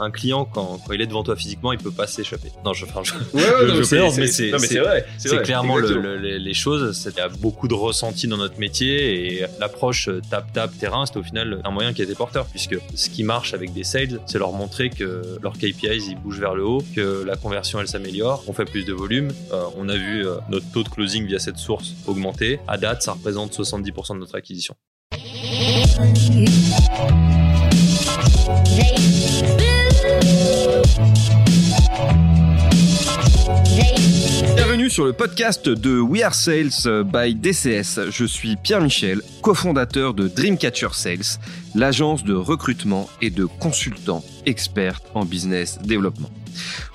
un client, quand, il est devant toi physiquement, il peut pas s'échapper. Non, je, enfin, je, ouais, mais c'est vrai. C'est clairement les choses. Il y a beaucoup de ressenti dans notre métier et l'approche tap-tap terrain, c'est au final un moyen qui a été porteur, puisque ce qui marche avec des sales, c'est leur montrer que leurs KPIs ils bougent vers le haut, que la conversion elle s'améliore, on fait plus de volume. Euh, on a vu euh, notre taux de closing via cette source augmenter. À date, ça représente 70% de notre acquisition. Bienvenue sur le podcast de We Are Sales by DCS. Je suis Pierre Michel, cofondateur de Dreamcatcher Sales, l'agence de recrutement et de consultants experts en business développement.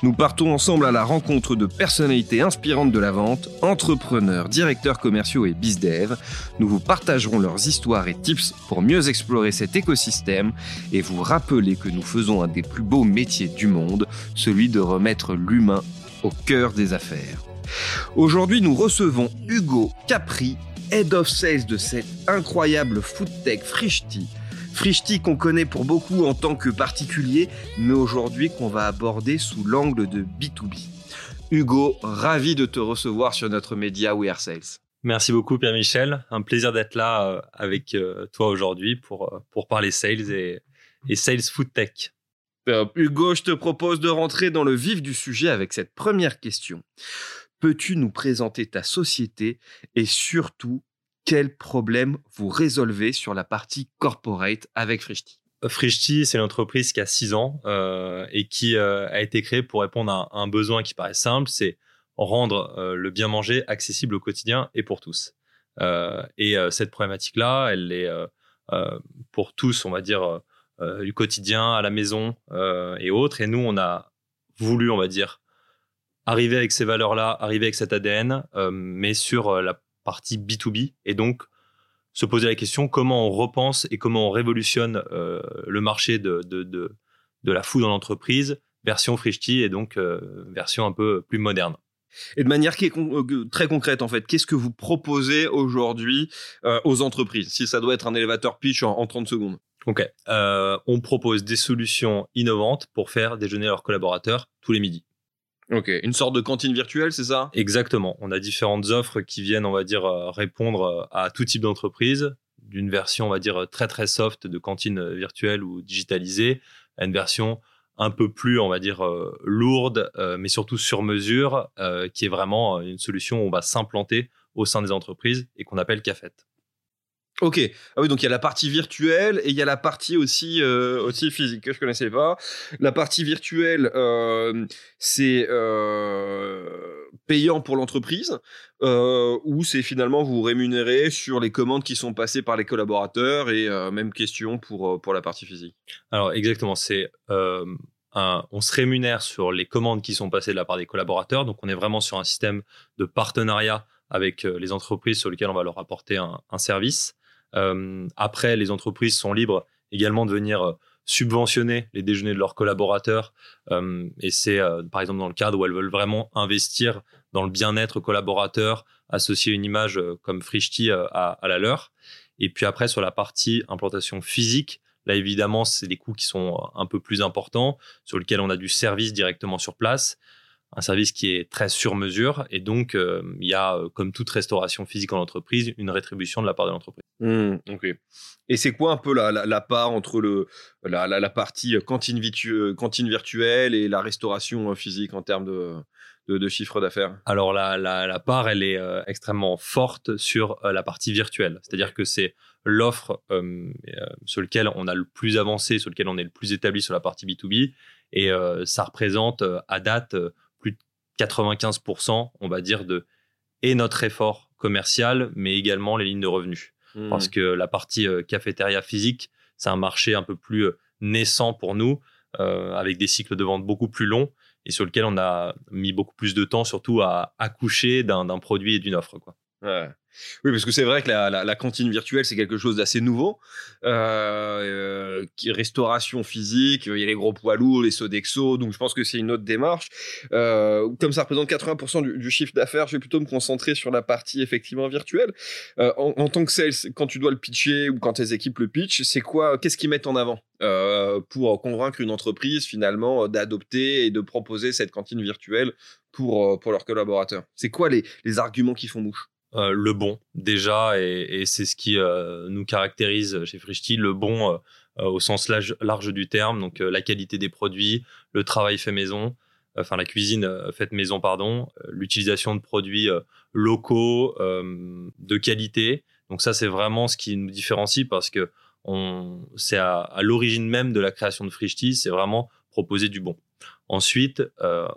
Nous partons ensemble à la rencontre de personnalités inspirantes de la vente, entrepreneurs, directeurs commerciaux et bizdev. Nous vous partagerons leurs histoires et tips pour mieux explorer cet écosystème et vous rappeler que nous faisons un des plus beaux métiers du monde, celui de remettre l'humain au cœur des affaires. Aujourd'hui, nous recevons Hugo Capri, Head of Sales de cette incroyable food tech Frishti, Frishti qu'on connaît pour beaucoup en tant que particulier, mais aujourd'hui qu'on va aborder sous l'angle de B2B. Hugo, ravi de te recevoir sur notre média We Are Sales. Merci beaucoup Pierre-Michel, un plaisir d'être là euh, avec euh, toi aujourd'hui pour, euh, pour parler sales et, et sales food tech. Hugo, je te propose de rentrer dans le vif du sujet avec cette première question. Peux-tu nous présenter ta société et surtout quel problème vous résolvez sur la partie corporate avec Frishti? Euh, Frishti, c'est une entreprise qui a 6 ans euh, et qui euh, a été créée pour répondre à un, besoin qui paraît simple, c'est rendre le bien manger accessible au quotidien et pour tous. et cette problématique-là, elle est pour tous, on va dire, du quotidien à la maison et autres. Et nous, on a voulu, on va dire, arriver avec ces valeurs-là, arriver avec cet ADN, mais sur la partie B2B et donc se poser la question comment on repense et comment on révolutionne euh, le marché de, de, de, de la food dans l'entreprise, version Frishti et donc euh, version un peu plus moderne. Et de manière qui est euh, très concrète en fait, qu'est-ce que vous proposez aujourd'hui aux entreprises Si ça doit être un élévateur pitch en, en 30 secondes? Ok, on propose des solutions innovantes pour faire déjeuner leurs collaborateurs tous les midis. Ok, une sorte de cantine virtuelle, c'est ça? Exactement. On a différentes offres qui viennent, on va dire, euh, répondre euh, à tout type d'entreprise, d'une version, on va dire, très très soft de cantine virtuelle ou digitalisée, à une version un peu plus, on va dire, euh, lourde, mais surtout sur mesure, qui est vraiment une solution où on va s'implanter au sein des entreprises et qu'on appelle CAFET. Ok. Ah oui, donc il y a la partie virtuelle et il y a la partie aussi euh, aussi physique que je connaissais pas. La partie virtuelle, euh, c'est euh, payant pour l'entreprise ou c'est finalement vous rémunérez sur les commandes qui sont passées par les collaborateurs et même question pour pour la partie physique. Alors exactement, c'est on se rémunère sur les commandes qui sont passées de la part des collaborateurs. Donc on est vraiment sur un système de partenariat avec les entreprises sur lesquelles on va leur apporter un service. Euh, après, les entreprises sont libres également de venir euh, subventionner les déjeuners de leurs collaborateurs. Euh, et c'est par exemple dans le cadre où elles veulent vraiment investir dans le bien-être collaborateur, associer une image comme Frishti à, à, la leur. Et puis après, sur la partie implantation physique, là évidemment, c'est des coûts qui sont un peu plus importants, sur lesquels on a du service directement sur place un service qui est très sur mesure et donc euh, il y a euh, comme toute restauration physique en entreprise une rétribution de la part de l'entreprise. Mmh, ok. Et c'est quoi un peu la, la, part entre le la, la, partie cantine, cantine virtuelle et la restauration euh, physique en termes de de, chiffre d'affaires? Alors la, part, elle est extrêmement forte sur la partie virtuelle. C'est-à-dire que c'est l'offre sur laquelle on a le plus avancé, sur lequel on est le plus établi sur la partie B2B. Et ça représente à date 95%, on va dire, de et notre effort commercial, mais également les lignes de revenus. Hmm. Parce que la partie euh, cafétéria physique, c'est un marché un peu plus euh, naissant pour nous, euh, avec des cycles de vente beaucoup plus longs et sur lequel on a mis beaucoup plus de temps, surtout à accoucher d'un produit et d'une offre. Quoi. Oui, parce que c'est vrai que la, cantine virtuelle, c'est quelque chose d'assez nouveau. Euh, qui, restauration physique, il y a les gros poids lourds, les Sodexo, donc je pense que c'est une autre démarche. Euh, comme ça représente 80% du, chiffre d'affaires, je vais plutôt me concentrer sur la partie effectivement virtuelle. Euh, en, tant que sales, quand tu dois le pitcher ou quand tes équipes le pitch, c'est quoi, qu'est-ce qu'ils mettent en avant pour convaincre une entreprise finalement d'adopter et de proposer cette cantine virtuelle pour, pour leurs collaborateurs? C'est quoi les, les arguments qui font mouche? Euh, le bon déjà et, c'est ce qui euh, nous caractérise chez Frishti, le bon euh, au sens large, du terme, donc la qualité des produits, le travail fait maison, enfin la cuisine faite maison pardon, l'utilisation de produits locaux de qualité. Donc ça c'est vraiment ce qui nous différencie parce que c'est à, l'origine même de la création de Frishti, c'est vraiment proposer du bon. Ensuite,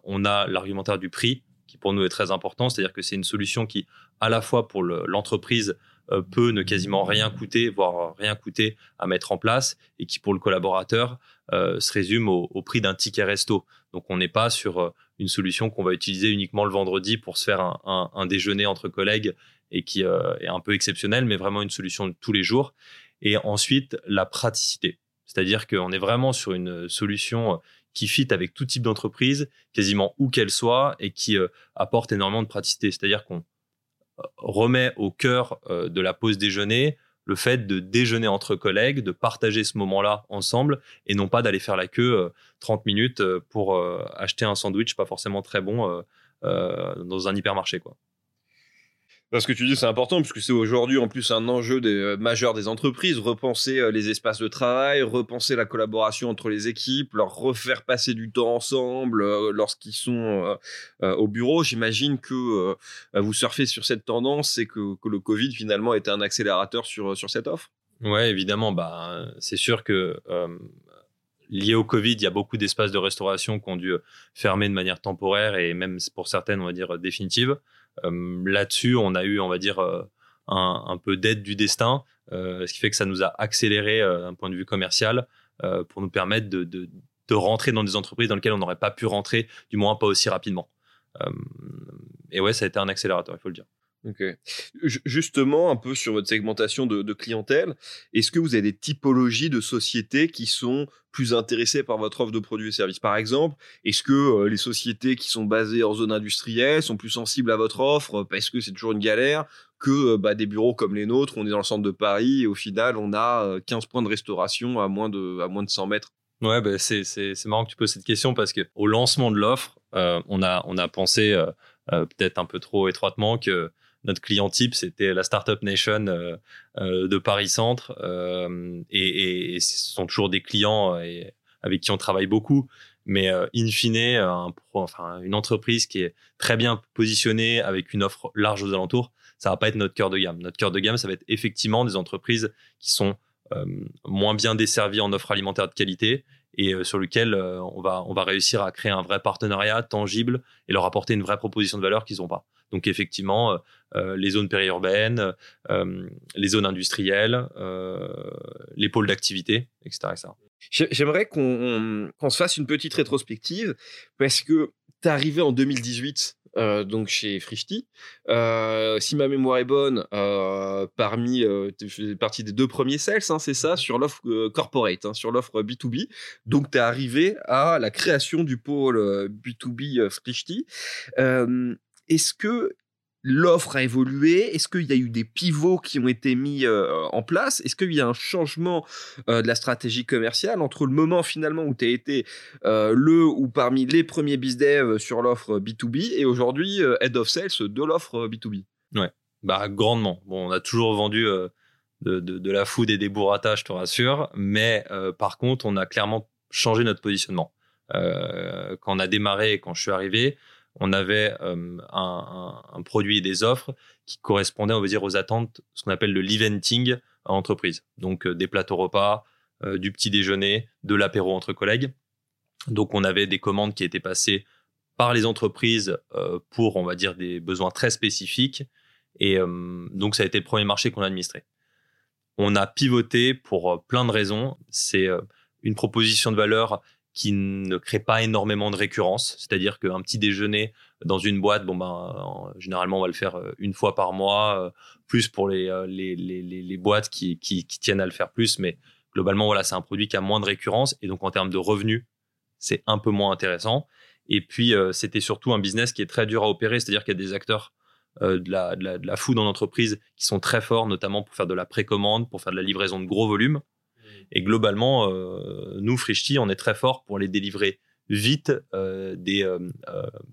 on a l'argumentaire du prix pour nous est très important, c'est-à-dire que c'est une solution qui, à la fois pour l'entreprise, euh, peut ne quasiment rien coûter, voire rien coûter à mettre en place, et qui pour le collaborateur euh, se résume au, prix d'un ticket resto. Donc on n'est pas sur euh, une solution qu'on va utiliser uniquement le vendredi pour se faire un, déjeuner entre collègues et qui est un peu exceptionnel, mais vraiment une solution de tous les jours. Et ensuite, la praticité. C'est-à-dire qu'on est vraiment sur une solution qui fit avec tout type d'entreprise, quasiment où qu'elle soit, et qui euh, apporte énormément de praticité. C'est-à-dire qu'on euh, remet au cœur euh, de la pause déjeuner le fait de déjeuner entre collègues, de partager ce moment-là ensemble, et non pas d'aller faire la queue 30 minutes pour acheter un sandwich pas forcément très bon dans un hypermarché. Quoi. Ce que tu dis, c'est important puisque c'est aujourd'hui en plus un enjeu euh, majeur des entreprises. Repenser euh, les espaces de travail, repenser la collaboration entre les équipes, leur refaire passer du temps ensemble euh, lorsqu'ils sont au bureau. J'imagine que vous surfez sur cette tendance et que, que, le Covid finalement était un accélérateur sur, sur cette offre? Ouais, évidemment. Bah, c'est sûr que lié au Covid, il y a beaucoup d'espaces de restauration qui ont dû fermer de manière temporaire et même pour certaines, on va dire, définitive. Euh, là-dessus, on a eu, on va dire, euh, un, peu d'aide du destin, euh, ce qui fait que ça nous a accéléré d'un point de vue commercial pour nous permettre de, de, rentrer dans des entreprises dans lesquelles on n'aurait pas pu rentrer, du moins pas aussi rapidement. et ouais, ça a été un accélérateur, il faut le dire. Justement, un peu sur votre segmentation de, clientèle, est-ce que vous avez des typologies de sociétés qui sont plus intéressées par votre offre de produits et services? Par exemple, est-ce que euh, les sociétés qui sont basées en zone industrielle sont plus sensibles à votre offre parce que c'est toujours une galère que euh, bah, des bureaux comme les nôtres, on est dans le centre de Paris et au final, on a 15 euh, points de restauration à moins de, à moins de 100 mètres? Ouais, bah, c'est, marrant que tu poses cette question parce qu'au lancement de l'offre, on, a, on a pensé peut-être un peu trop étroitement que notre client type, c'était la Startup Nation euh, euh, de Paris Centre. Euh, et, ce sont toujours des clients avec qui on travaille beaucoup. Mais in fine, une entreprise qui est très bien positionnée avec une offre large aux alentours, ça va pas être notre cœur de gamme. Notre cœur de gamme, ça va être effectivement des entreprises qui sont moins bien desservies en offre alimentaire de qualité et sur lequel on, va, on va réussir à créer un vrai partenariat tangible et leur apporter une vraie proposition de valeur qu'ils n'ont pas. Donc effectivement, euh, euh, les zones périurbaines, euh, les zones industrielles, les pôles d'activité, etc., J'aimerais qu'on se fasse une petite rétrospective parce que tu es arrivé en 2018 donc chez Frishti. si ma mémoire est bonne, parmi, tu fais partie des deux premiers sales, hein, c'est ça, sur l'offre corporate, hein, sur l'offre B2B. Donc tu es arrivé à la création du pôle B2B Frishti. Est-ce que l'offre a évolué? Est-ce qu'il y a eu des pivots qui ont été mis euh, en place? Est-ce qu'il y a un changement euh, de la stratégie commerciale entre le moment finalement où tu as été euh, le ou parmi les premiers bizdev sur l'offre B2B et aujourd'hui head of sales de l'offre B2B Ouais, bah grandement. Bon, on a toujours vendu de, la food et des burrata, je te rassure, mais par contre, on a clairement changé notre positionnement. quand on a démarré et quand je suis arrivé, on avait euh, un, produit et des offres qui correspondaient, on va dire, aux attentes, ce qu'on appelle le l'eventing à entreprise. Donc euh, des plateaux repas, euh, du petit déjeuner, de l'apéro entre collègues. Donc on avait des commandes qui étaient passées par les entreprises pour, on va dire, des besoins très spécifiques. Et donc ça a été le premier marché qu'on a administré. On a pivoté pour plein de raisons. C'est une proposition de valeur qui ne crée pas énormément de récurrence. C'est-à-dire qu'un petit déjeuner dans une boîte, bon ben, généralement, on va le faire une fois par mois, plus pour les, les, les, les boîtes qui, qui, tiennent à le faire plus. Mais globalement, voilà, c'est un produit qui a moins de récurrence. Et donc, en termes de revenus, c'est un peu moins intéressant. Et puis, c'était surtout un business qui est très dur à opérer. C'est-à-dire qu'il y a des acteurs euh, de, la, de, la, de qui sont très forts, notamment pour faire de la précommande, pour faire de la livraison de gros volumes. Et globalement, euh, nous, Frishti, on est très fort pour les délivrer vite euh, des euh,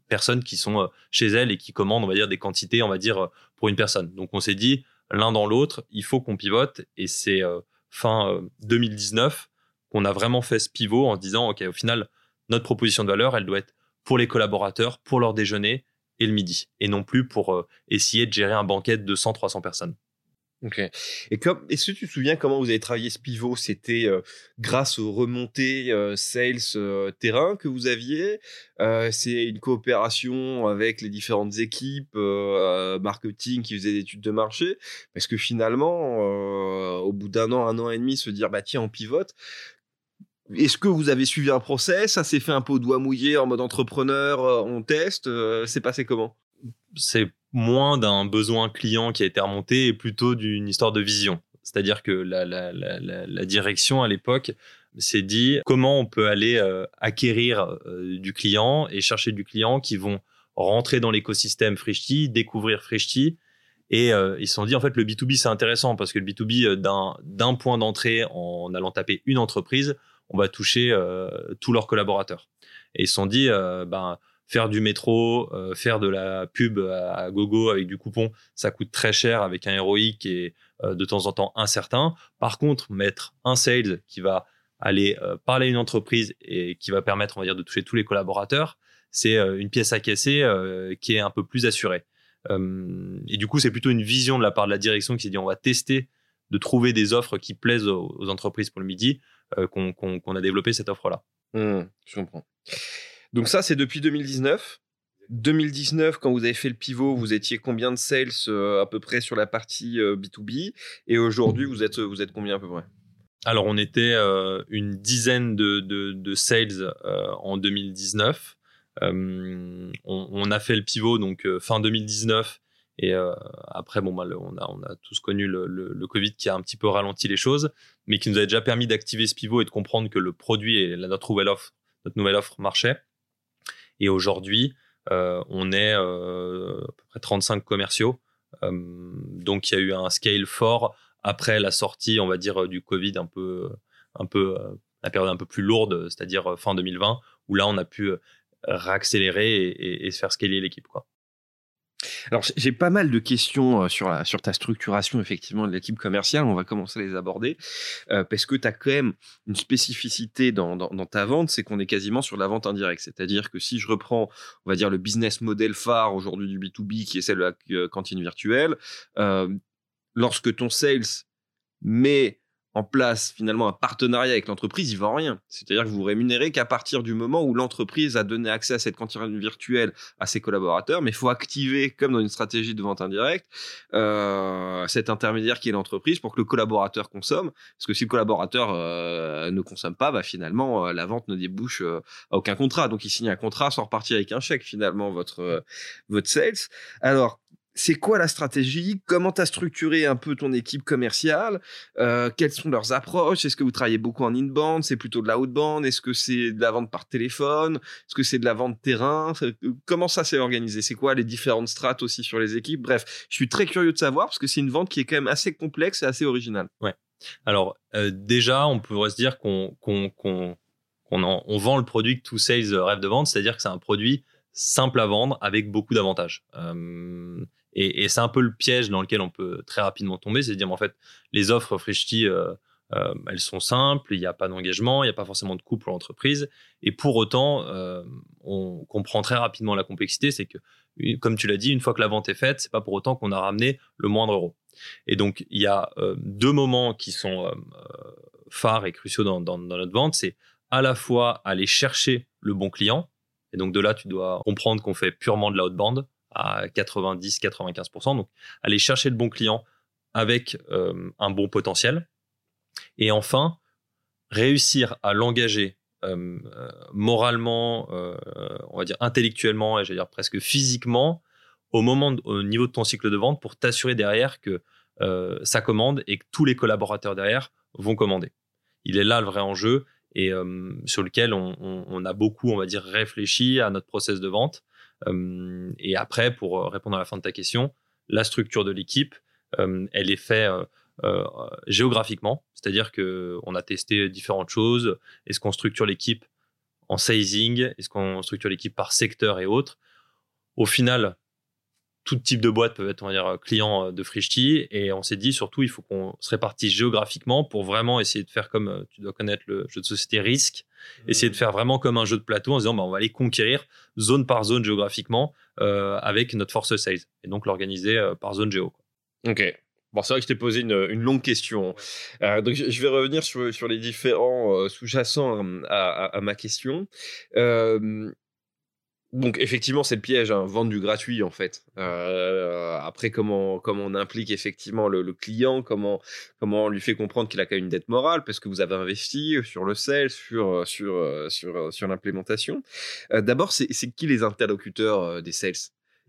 personnes qui sont chez elles et qui commandent, on va dire, des quantités, on va dire, pour une personne. Donc, on s'est dit, l'un dans l'autre, il faut qu'on pivote. Et c'est fin 2019 qu'on a vraiment fait ce pivot en se disant, OK, au final, notre proposition de valeur, elle doit être pour les collaborateurs, pour leur déjeuner, et le midi, et non plus pour essayer de gérer un banquet de 200-300 personnes. Ok. Et comme, est-ce que tu te souviens comment vous avez travaillé ce pivot? C'était grâce aux remontées sales terrain que vous aviez? C'est une coopération avec les différentes équipes marketing qui faisaient des études de marché? Parce que finalement, au bout d'un an, un an et demi, se dire bah tiens on pivote, est-ce que vous avez suivi un process Ça s'est fait un peu au doigt mouillé en mode entrepreneur, on teste C'est passé comment? C'est moins d'un besoin client qui a été remonté et plutôt d'une histoire de vision. C'est-à-dire que la, direction à l'époque s'est dit comment on peut aller euh, acquérir du client et chercher du client qui vont rentrer dans l'écosystème Frishti, découvrir Frishti. Et ils se sont dit, en fait, le B2B, c'est intéressant parce que le B2B, d'un point d'entrée, en allant taper une entreprise, on va toucher euh, tous leurs collaborateurs. Et ils se sont dit, euh, ben, faire du métro, euh, faire de la pub à, gogo avec du coupon, ça coûte très cher avec un héroïque et de temps en temps incertain. Par contre, mettre un sales qui va aller parler à une entreprise et qui va permettre, on va dire, de toucher tous les collaborateurs, c'est une pièce à casser qui est un peu plus assurée. et du coup, c'est plutôt une vision de la part de la direction qui s'est dit, on va tester de trouver des offres qui plaisent aux entreprises pour le midi euh, qu'on a développé cette offre-là. Mmh, je comprends. Donc ça, c'est depuis 2019. 2019, quand vous avez fait le pivot, vous étiez combien de sales euh, à peu près sur la partie B2B euh, Et aujourd'hui, vous êtes, vous êtes combien à peu près? Alors, on était une dizaine de, de, sales en 2019. On, on, a fait le pivot donc fin 2019 et euh, après, bon, bah, on, a, on a tous connu le, Covid qui a un petit peu ralenti les choses, mais qui nous a déjà permis d'activer ce pivot et de comprendre que le produit et notre nouvelle offre, notre nouvelle offre marchait. Et aujourd'hui, euh, on est euh, à peu près 35 commerciaux. Euh, donc, il y a eu un scale fort après la sortie, on va dire, du Covid un peu, un peu, la période un peu plus lourde, c'est-à-dire fin 2020, où là, on a pu réaccélérer et, et, et faire scaler l'équipe, quoi. Alors, j'ai pas mal de questions euh, sur, la, sur ta structuration, effectivement, de l'équipe commerciale. On va commencer à les aborder euh, parce que tu as quand même une spécificité dans, dans, ta vente, c'est qu'on est quasiment sur la vente indirecte. C'est-à-dire que si je reprends, on va dire, le business model phare aujourd'hui du B2B, qui est celle de la euh, cantine virtuelle, lorsque ton sales met en place finalement un partenariat avec l'entreprise, il vend rien. C'est-à-dire que vous, rémunérez qu'à partir du moment où l'entreprise a donné accès à cette cantine virtuelle à ses collaborateurs, mais il faut activer, comme dans une stratégie de vente indirecte, euh, cet intermédiaire qui est l'entreprise pour que le collaborateur consomme. Parce que si le collaborateur euh, ne consomme pas, bah, finalement, euh, la vente ne débouche euh, à aucun contrat. Donc il signe un contrat sans repartir avec un chèque finalement votre, euh, votre sales. Alors, c'est quoi la stratégie? Comment tu as structuré un peu ton équipe commerciale? Euh, Quelles sont leurs approches? Est-ce que vous travaillez beaucoup en inbound C'est plutôt de la outbound Est-ce que c'est de la vente par téléphone? Est-ce que c'est de la vente terrain? Euh, Comment ça s'est organisé? C'est quoi les différentes strates aussi sur les équipes? Bref, je suis très curieux de savoir parce que c'est une vente qui est quand même assez complexe et assez originale. Ouais. Alors euh, déjà, on pourrait se dire qu'on qu'on qu'on on vend le produit que tout sales rêve de vendre, c'est-à-dire que c'est un produit simple à vendre avec beaucoup d'avantages. Et, c'est un peu le piège dans lequel on peut très rapidement tomber, c'est de dire, en fait, les offres Frishti, euh, euh, elles sont simples, il n'y a pas d'engagement, il n'y a pas forcément de coût pour l'entreprise. Et pour autant, euh, on comprend très rapidement la complexité, c'est que, comme tu l'as dit, une fois que la vente est faite, c'est pas pour autant qu'on a ramené le moindre euro. Et donc, il y a deux moments qui sont phares et cruciaux dans, dans notre vente. C'est à la fois aller chercher le bon client. Et donc, de là, tu dois comprendre qu'on fait purement de la haute bande à 90-95%. Donc, aller chercher le bon client avec euh, un bon potentiel. Et enfin, réussir à l'engager moralement, on va dire intellectuellement et j'allais dire presque physiquement au moment, au niveau de ton cycle de vente pour t'assurer derrière que ça commande et que tous les collaborateurs derrière vont commander. Il est là le vrai enjeu et sur lequel on, a beaucoup, on va dire, réfléchi à notre process de vente. Et après, pour répondre à la fin de ta question, la structure de l'équipe, elle est faite euh, géographiquement, c'est-à-dire que on a testé différentes choses. Est-ce qu'on structure l'équipe en sizing? Est-ce qu'on structure l'équipe par secteur et autres? Au final, tout type de boîte peut être, on va dire, client de Frishti. Et on s'est dit, surtout, il faut qu'on se répartisse géographiquement pour vraiment essayer de faire comme, euh, tu dois connaître le jeu de société risque. Essayer de faire vraiment comme un jeu de plateau en disant, bah, on va aller conquérir zone par zone géographiquement euh, avec notre force sales. Et donc l'organiser par zone géo. Ok. Bon, c'est vrai que je t'ai posé une, longue question. Euh, donc, je, vais revenir sur, les différents euh, sous-jacents euh, à, ma question. Donc, effectivement, c'est le piège, hein, vendre du gratuit, en fait. après, comment, comment on implique effectivement le, client, comment, comment on lui fait comprendre qu'il a quand même une dette morale, parce que vous avez investi sur le sel, sur, sur, sur, sur l'implémentation. D'abord, c'est qui les interlocuteurs des sales?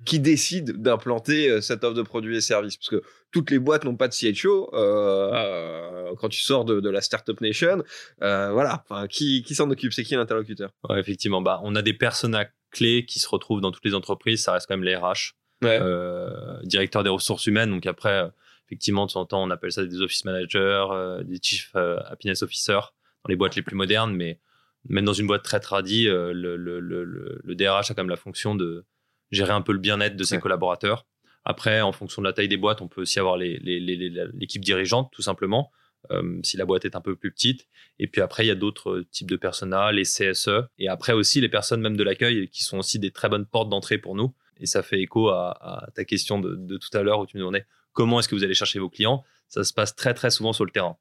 Qui décide d'implanter euh, cette offre de produits et services? Parce que toutes les boîtes n'ont pas de CHO. Euh, euh, quand tu sors de, la Startup Nation, euh, voilà, qui, qui s'en occupe? C'est qui l'interlocuteur? Ouais, Effectivement, bah, on a des personnes clés qui se retrouvent dans toutes les entreprises. Ça reste quand même les RH, ouais. euh, directeur des ressources humaines. Donc après, effectivement, de temps en temps, on appelle ça des office managers, des chief happiness officers dans les boîtes les plus modernes. Mais même dans une boîte très tradie, le, le, le, le DRH a quand même la fonction de gérer un peu le bien-être de ses collaborateurs. Après, en fonction de la taille des boîtes, on peut aussi avoir l'équipe dirigeante, tout simplement, euh, si la boîte est un peu plus petite. Et puis après, il y a d'autres types de personnels, les CSE. Et après aussi, les personnes même de l'accueil, qui sont aussi des très bonnes portes d'entrée pour nous. Et ça fait écho à, ta question de, de, tout à l'heure où tu me demandais comment est-ce que vous allez chercher vos clients. Ça se passe très, très souvent sur le terrain.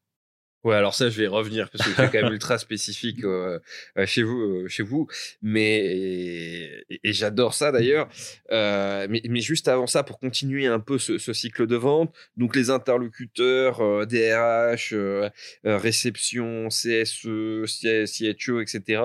Ouais, alors ça, je vais revenir parce que c'est quand même ultra spécifique euh, euh, chez vous, euh, chez vous. Mais et, j'adore ça d'ailleurs. mais, mais, juste avant ça, pour continuer un peu ce, ce cycle de vente, donc les interlocuteurs, DRH, réception, CSE, CHO, etc.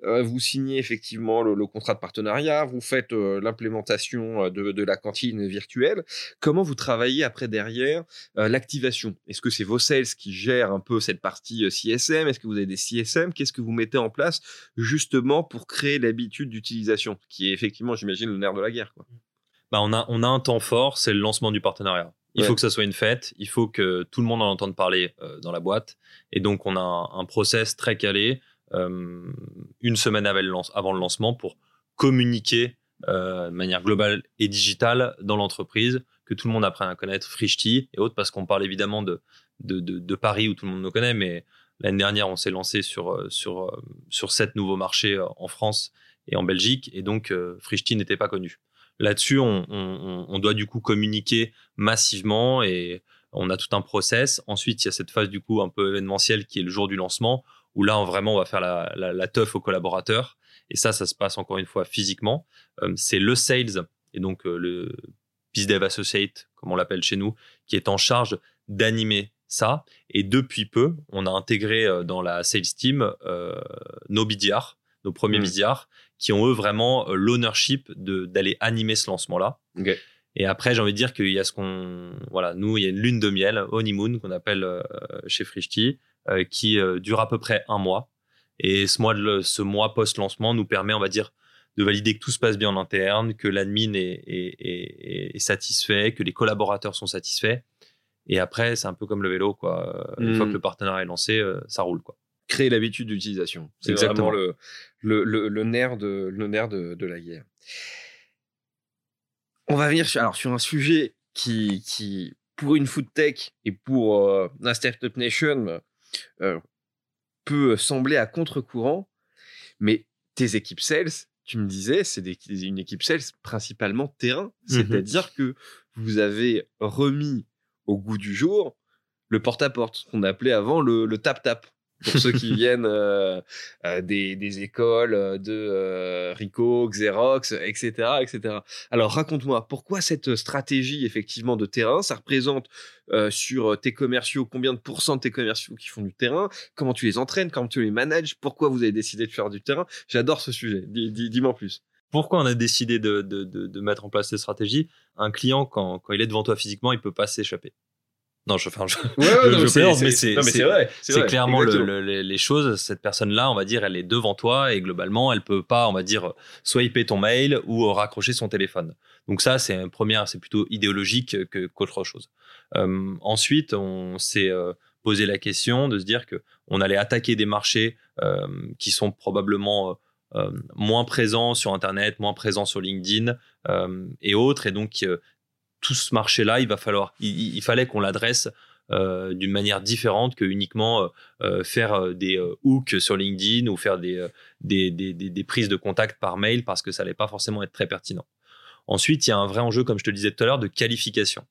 vous signez effectivement le, le, contrat de partenariat, vous faites l'implémentation de, de, la cantine virtuelle. Comment vous travaillez après derrière l'activation? Est-ce que c'est vos sales qui gèrent un peu cette partie CSM Est-ce que vous avez des CSM Qu'est-ce que vous mettez en place justement pour créer l'habitude d'utilisation, qui est effectivement, j'imagine, le nerf de la guerre quoi. Bah on, a, on a un temps fort, c'est le lancement du partenariat. Il faut que ça soit une fête, il faut que tout le monde en entende parler euh, dans la boîte. Et donc, on a un, process très calé, euh, une semaine avant le, lancement, pour communiquer euh, de manière globale et digitale dans l'entreprise, que tout le monde apprenne à connaître Frishti et autres, parce qu'on parle évidemment de, de, Paris où tout le monde nous connaît, mais l'année dernière, on s'est lancé sur, euh, sur, euh, sur sept nouveaux marchés euh, en France et en Belgique, et donc euh, n'était pas connu. Là-dessus, on, doit du coup communiquer massivement et on a tout un process. Ensuite, il y a cette phase du coup un peu événementielle qui est le jour du lancement, où là, on, vraiment, on va faire la, la, teuf aux collaborateurs. Et ça, ça se passe encore une fois physiquement. c'est le sales et donc le BizDev Associate, comme on l'appelle chez nous, qui est en charge d'animer ça. Et depuis peu, on a intégré euh, dans la sales team euh, nos BDR, nos premiers mmh. qui ont eux vraiment euh, l'ownership d'aller animer ce lancement-là. Et après, j'ai envie de dire qu'il y a ce qu'on, voilà, nous, il y a une lune de miel, honeymoon, qu'on appelle chez Frishti, qui dure à peu près un mois. Et ce mois, ce mois post-lancement nous permet, on va dire, de valider que tout se passe bien en interne, que l'admin est, est, satisfait, que les collaborateurs sont satisfaits. Et après, c'est un peu comme le vélo, quoi. Une fois que hmm. le partenariat est lancé, euh, ça roule, quoi. Créer l'habitude d'utilisation. C'est exactement le, le, le, nerf, de, le nerf de, de, la guerre. On va venir sur, alors, sur un sujet qui, qui, pour une food tech et pour euh, la Startup Nation, euh, peut sembler à contre-courant, mais tes équipes sales, tu me disais, c'est une équipe sales principalement terrain. Mhm. C'est-à-dire que vous avez remis au goût du jour le porte-à-porte, qu'on appelait avant le tap-tap. pour ceux qui viennent euh, euh, des, des, écoles euh, de Rico, Xerox, etc., etc. Alors raconte-moi, pourquoi cette stratégie effectivement de terrain? Ça représente sur tes commerciaux combien de pourcents de tes commerciaux qui font du terrain? Comment tu les entraînes? Comment tu les manages? Pourquoi vous avez décidé de faire du terrain? J'adore ce sujet. Dis-moi plus. Pourquoi on a décidé de, de, de, de, mettre en place cette stratégie Un client, quand, quand il est devant toi physiquement, il peut pas s'échapper. Non, je, enfin, je, mais c'est vrai. C'est clairement le, les choses. Cette personne-là, on va dire, elle est devant toi et globalement, elle peut pas, on va dire, swiper ton mail ou raccrocher son téléphone. Donc ça, c'est une première, c'est plutôt idéologique que qu'autre chose. Euh, ensuite, on s'est euh, posé la question de se dire que on allait attaquer des marchés euh, qui sont probablement euh, moins présents sur Internet, moins présents sur LinkedIn euh, et autres, et donc tout ce marché-là, il va falloir, il, fallait qu'on l'adresse euh, d'une manière différente que uniquement euh, faire euh, des hooks sur LinkedIn ou faire des, des, des, des, prises de contact par mail parce que ça n'allait pas forcément être très pertinent. Ensuite, il y a un vrai enjeu, comme je te le disais tout à l'heure, de qualification.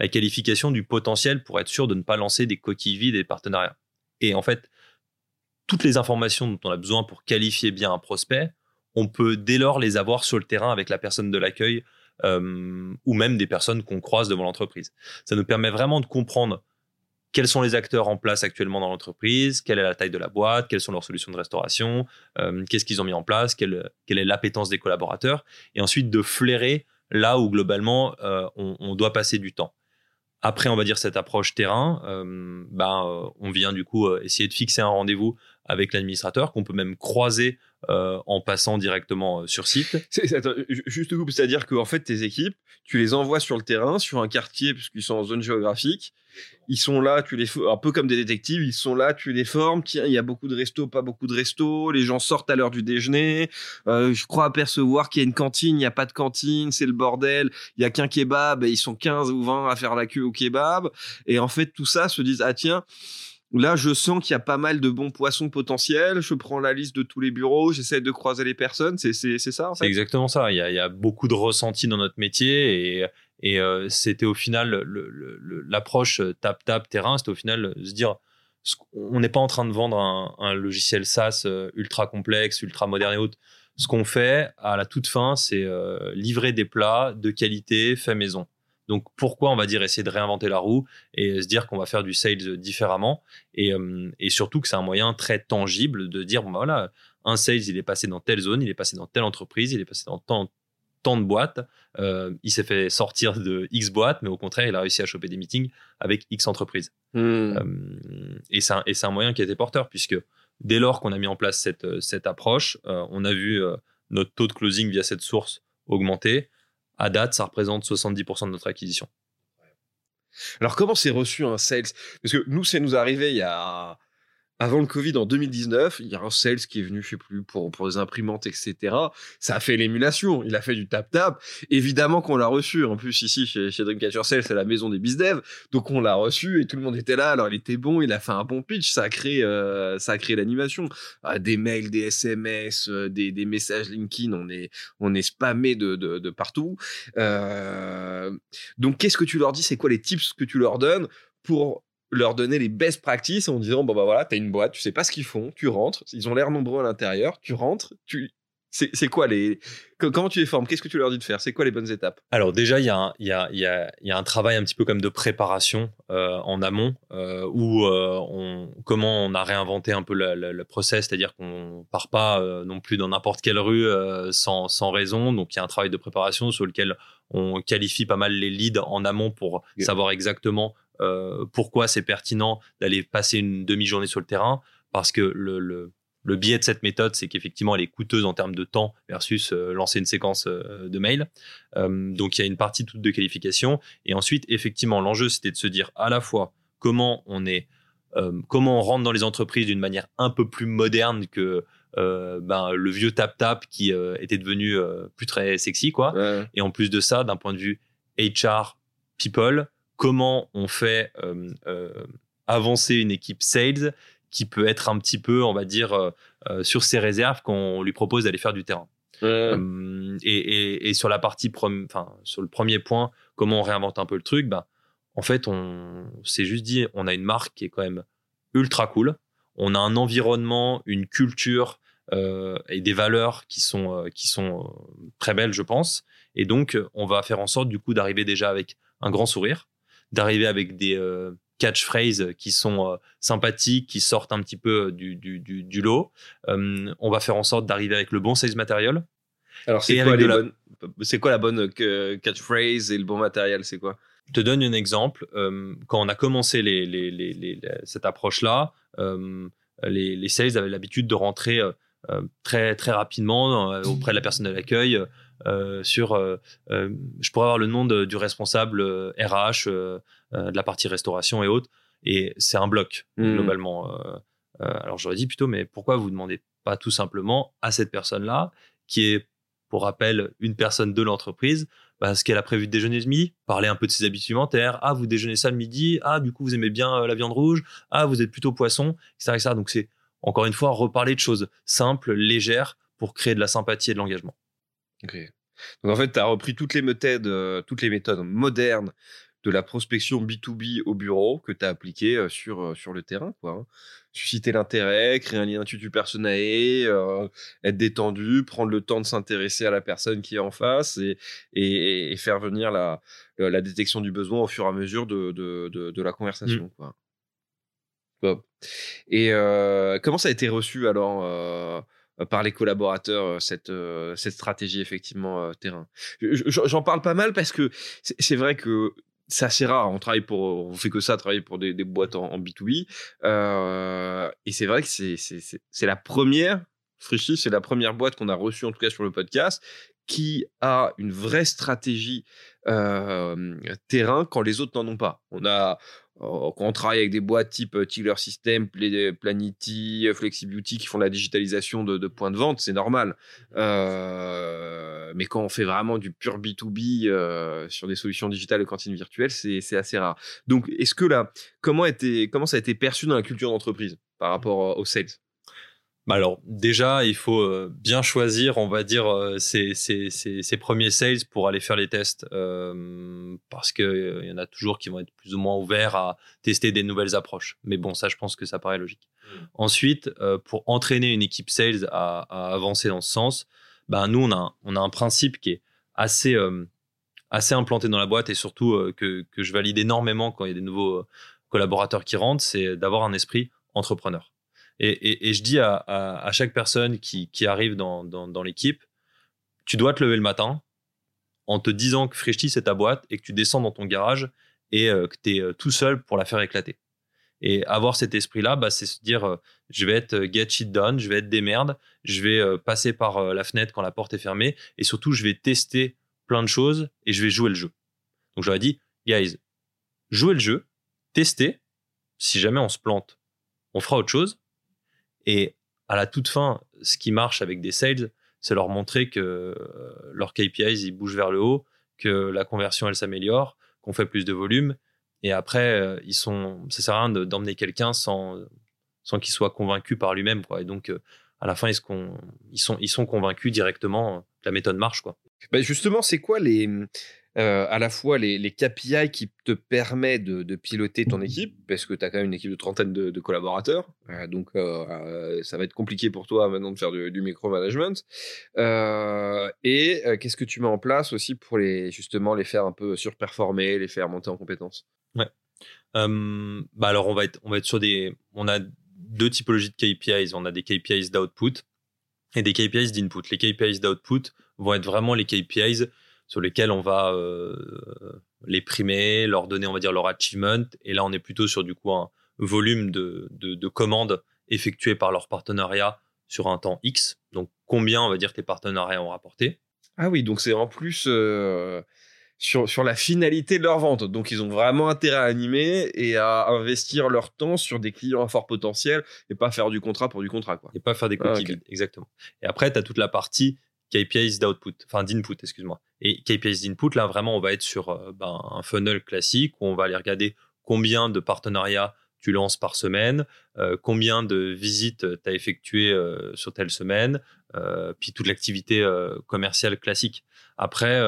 La qualification du potentiel pour être sûr de ne pas lancer des coquilles vides et des partenariats. Et en fait, toutes les informations dont on a besoin pour qualifier bien un prospect, on peut dès lors les avoir sur le terrain avec la personne de l'accueil euh, ou même des personnes qu'on croise devant l'entreprise. Ça nous permet vraiment de comprendre quels sont les acteurs en place actuellement dans l'entreprise, quelle est la taille de la boîte, quelles sont leurs solutions de restauration, euh, qu'est-ce qu'ils ont mis en place, quelle, quelle est l'appétence des collaborateurs, et ensuite de flairer là où globalement euh, on, on, doit passer du temps. Après, on va dire cette approche terrain, ben, on vient du coup essayer de fixer un rendez-vous avec l'administrateur qu'on peut même croiser euh, en passant directement euh, sur site. juste coup, c'est-à-dire qu'en fait, tes équipes, tu les envoies sur le terrain, sur un quartier, puisqu'ils sont en zone géographique. Ils sont là, tu les un peu comme des détectives, ils sont là, tu les formes. Tiens, il y a beaucoup de restos, pas beaucoup de restos. Les gens sortent à l'heure du déjeuner. Euh, je crois apercevoir qu'il y a une cantine, il n'y a pas de cantine, c'est le bordel. Il y a qu'un kebab et ils sont 15 ou 20 à faire la queue au kebab. Et en fait, tout ça se disent, ah tiens, Là, je sens qu'il y a pas mal de bons poissons potentiels. Je prends la liste de tous les bureaux, j'essaie de croiser les personnes. C'est ça, en fait? C'est exactement ça. Il y, a, il y, a, beaucoup de ressentis dans notre métier et, et euh, c'était au final l'approche tap-tap terrain. C'était au final se dire on n'est pas en train de vendre un, un, logiciel SaaS euh, ultra complexe, ultra moderne et autres. Ce qu'on fait à la toute fin, c'est euh, livrer des plats de qualité fait maison. Donc pourquoi on va dire essayer de réinventer la roue et se dire qu'on va faire du sales différemment? Et, euh, et surtout que c'est un moyen très tangible de dire bon bah voilà un sales il est passé dans telle zone, il est passé dans telle entreprise, il est passé dans tant, tant de boîtes, euh, il s'est fait sortir de X boîtes, mais au contraire il a réussi à choper des meetings avec X entreprises. Hmm. Euh, et c'est un, moyen qui était porteur puisque dès lors qu'on a mis en place cette, cette approche, on a vu notre taux de closing via cette source augmenter à date, ça représente 70% de notre acquisition. Alors comment c'est reçu un sales? Parce que nous, c'est nous arrivé il y a avant le Covid en 2019, il y a un sales qui est venu, je sais plus, pour, pour des imprimantes, etc. Ça a fait l'émulation. Il a fait du tap-tap. Évidemment qu'on l'a reçu. En plus, ici, chez, chez Dreamcatcher Sales, c'est la maison des bizdev. Donc, on l'a reçu et tout le monde était là. Alors, il était bon. Il a fait un bon pitch. Ça a créé, euh, ça a créé l'animation. Ah, des mails, des SMS, euh, des, des messages LinkedIn. On est, on est spammé de, de, de partout. Euh... Donc, qu'est-ce que tu leur dis? C'est quoi les tips que tu leur donnes pour leur donner les best practices en disant bon bah voilà t'as une boîte tu sais pas ce qu'ils font tu rentres ils ont l'air nombreux à l'intérieur tu rentres tu c'est quoi les comment tu les formes qu'est-ce que tu leur dis de faire c'est quoi les bonnes étapes? Alors déjà il y, a, y, a, y, y a un travail un petit peu comme de préparation euh, en amont euh, où euh, on comment on a réinventé un peu le, le, process c'est-à-dire qu'on part pas non plus dans n'importe quelle rue sans, sans raison. Donc il y a un travail de préparation sur lequel on qualifie pas mal les leads en amont pour savoir exactement pourquoi c'est pertinent d'aller passer une demi-journée sur le terrain Parce que le, le, le biais de cette méthode, c'est qu'effectivement, elle est coûteuse en termes de temps versus euh, lancer une séquence euh, de mail. donc, il y a une partie toute de qualification. Et ensuite, effectivement, l'enjeu, c'était de se dire à la fois comment on est, comment on rentre dans les entreprises d'une manière un peu plus moderne que ben, le vieux tap-tap qui était devenu plus très sexy, quoi. Et en plus de ça, d'un point de vue HR, people, comment on fait euh, euh, avancer une équipe sales qui peut être un petit peu, on va dire, euh, sur ses réserves quand on lui propose d'aller faire du terrain. Et, sur la partie, enfin, sur le premier point, comment on réinvente un peu le truc, ben, en fait, on s'est juste dit, on a une marque qui est quand même ultra cool. on a un environnement, une culture et des valeurs qui sont, qui sont très belles, je pense. Et donc, on va faire en sorte, du coup, d'arriver déjà avec un grand sourire, d'arriver avec des catchphrases qui sont sympathiques, qui sortent un petit peu du, du, du, lot. on va faire en sorte d'arriver avec le bon sales matériel. Alors, c'est quoi, la... c'est quoi la bonne catchphrase et le bon matériel C'est quoi? Je te donne un exemple. quand on a commencé les, les, les, cette approche-là, les, sales avaient l'habitude de rentrer très, très rapidement auprès de la personne de l'accueil euh, sur euh, euh, je pourrais avoir le nom du responsable RH de la partie restauration et autres et c'est un bloc mmh. globalement alors j'aurais dit plutôt mais pourquoi vous demandez pas tout simplement à cette personne là qui est pour rappel une personne de l'entreprise parce qu'elle a prévu de déjeuner le midi, parler un peu de ses habitudes alimentaires. Ah, vous déjeunez ça le midi. Ah, du coup, vous aimez bien la viande rouge. Ah, vous êtes plutôt poisson, etc. etc. Donc, c'est encore une fois reparler de choses simples, légères, pour créer de la sympathie et de l'engagement. Ok. Donc en fait, tu as repris toutes les méthodes, euh, toutes les méthodes modernes de la prospection B2B au bureau que tu as appliquées euh, sur, euh, sur le terrain. Quoi, hein. Susciter l'intérêt, créer un lien intuitu personnel, être détendu, prendre le temps de s'intéresser à la personne qui est en face et, et, faire venir la, la détection du besoin au fur et à mesure de, de, de, la conversation. Mmh. Quoi. Et comment ça a été reçu alors par les collaborateurs euh, cette, euh, cette stratégie effectivement terrain. J'en parle pas mal parce que c'est vrai que c'est assez rare. On travaille pour, on fait que ça, travailler pour des, des boîtes en, B2B. et c'est vrai que c'est la première, Frichy, c'est la première boîte qu'on a reçue en tout cas sur le podcast qui a une vraie stratégie terrain quand les autres n'en ont pas. On a, on travaille avec des boîtes type Tiller System, Planity, FlexiBeauty qui font la digitalisation de, points de vente, c'est normal. mais quand on fait vraiment du pur B2B sur des solutions digitales de cantine virtuelle, c'est assez rare. Donc, est-ce que là, comment, était, comment ça a été perçu dans la culture d'entreprise par rapport aux sales? Alors déjà, il faut euh, bien choisir, on va dire, euh, ses, premiers sales pour aller faire les tests, euh, parce qu'il y en a toujours qui vont être plus ou moins ouverts à tester des nouvelles approches. Mais bon, ça, je pense que ça paraît logique. Mmh. Ensuite, pour entraîner une équipe sales à, avancer dans ce sens, bah, nous, on a, on a un principe qui est assez, assez implanté dans la boîte et surtout que, que je valide énormément quand il y a des nouveaux collaborateurs qui rentrent, c'est d'avoir un esprit entrepreneur. Et, je dis à, chaque personne qui, arrive dans, l'équipe, tu dois te lever le matin en te disant que Frishti, c'est ta boîte et que tu descends dans ton garage et euh, que tu es euh, tout seul pour la faire éclater. Et avoir cet esprit-là, bah, c'est se dire euh, je vais être get shit done, je vais être des merdes, je vais passer par la fenêtre quand la porte est fermée et surtout, je vais tester plein de choses et je vais jouer le jeu. Donc, j'aurais dit, guys, jouez le jeu, testez. Si jamais on se plante, on fera autre chose. Et à la toute fin, ce qui marche avec des sales, c'est leur montrer que euh, leurs KPIs ils bougent vers le haut, que la conversion elle s'améliore, qu'on fait plus de volume. Et après, euh, ils sont, ça sert à rien d'emmener quelqu'un sans, sans qu'il soit convaincu par lui-même. Quoi. Et donc, euh, à la fin, ils, sont, ils sont convaincus directement que la méthode marche. Quoi. Bah, justement, c'est quoi les, euh, à la fois les, les, KPI qui te permettent de, piloter ton équipe, parce que tu as quand même une équipe de trentaine de, collaborateurs, euh, donc euh, ça va être compliqué pour toi maintenant de faire du, du micromanagement. et qu'est-ce que tu mets en place aussi pour les, justement les faire un peu surperformer, les faire monter en compétences? Ouais. bah alors on va être, on va être sur des, on a deux typologies de KPIs. On a des KPIs d'output et des KPIs d'input. Les KPIs d'output vont être vraiment les KPIs sur lesquels on va euh, les primer, leur donner, on va dire, leur achievement. Et là, on est plutôt sur du coup un volume de, de, commandes effectuées par leur partenariat sur un temps X. Donc, combien, on va dire, tes partenariats ont rapporté. Ah oui, donc c'est en plus euh, sur, sur la finalité de leur vente. Donc, ils ont vraiment intérêt à animer et à investir leur temps sur des clients à fort potentiel et pas faire du contrat pour du contrat. Quoi. Et pas faire des coquilles ah, exactement. Et après, tu as toute la partie KPIs d'output, enfin d'input, excuse-moi. Et KPIs d'input, là, vraiment, on va être sur euh, ben, un funnel classique où on va aller regarder combien de partenariats tu lances par semaine, euh, combien de visites tu as effectuées euh, sur telle semaine, puis toute l'activité commerciale classique. Après,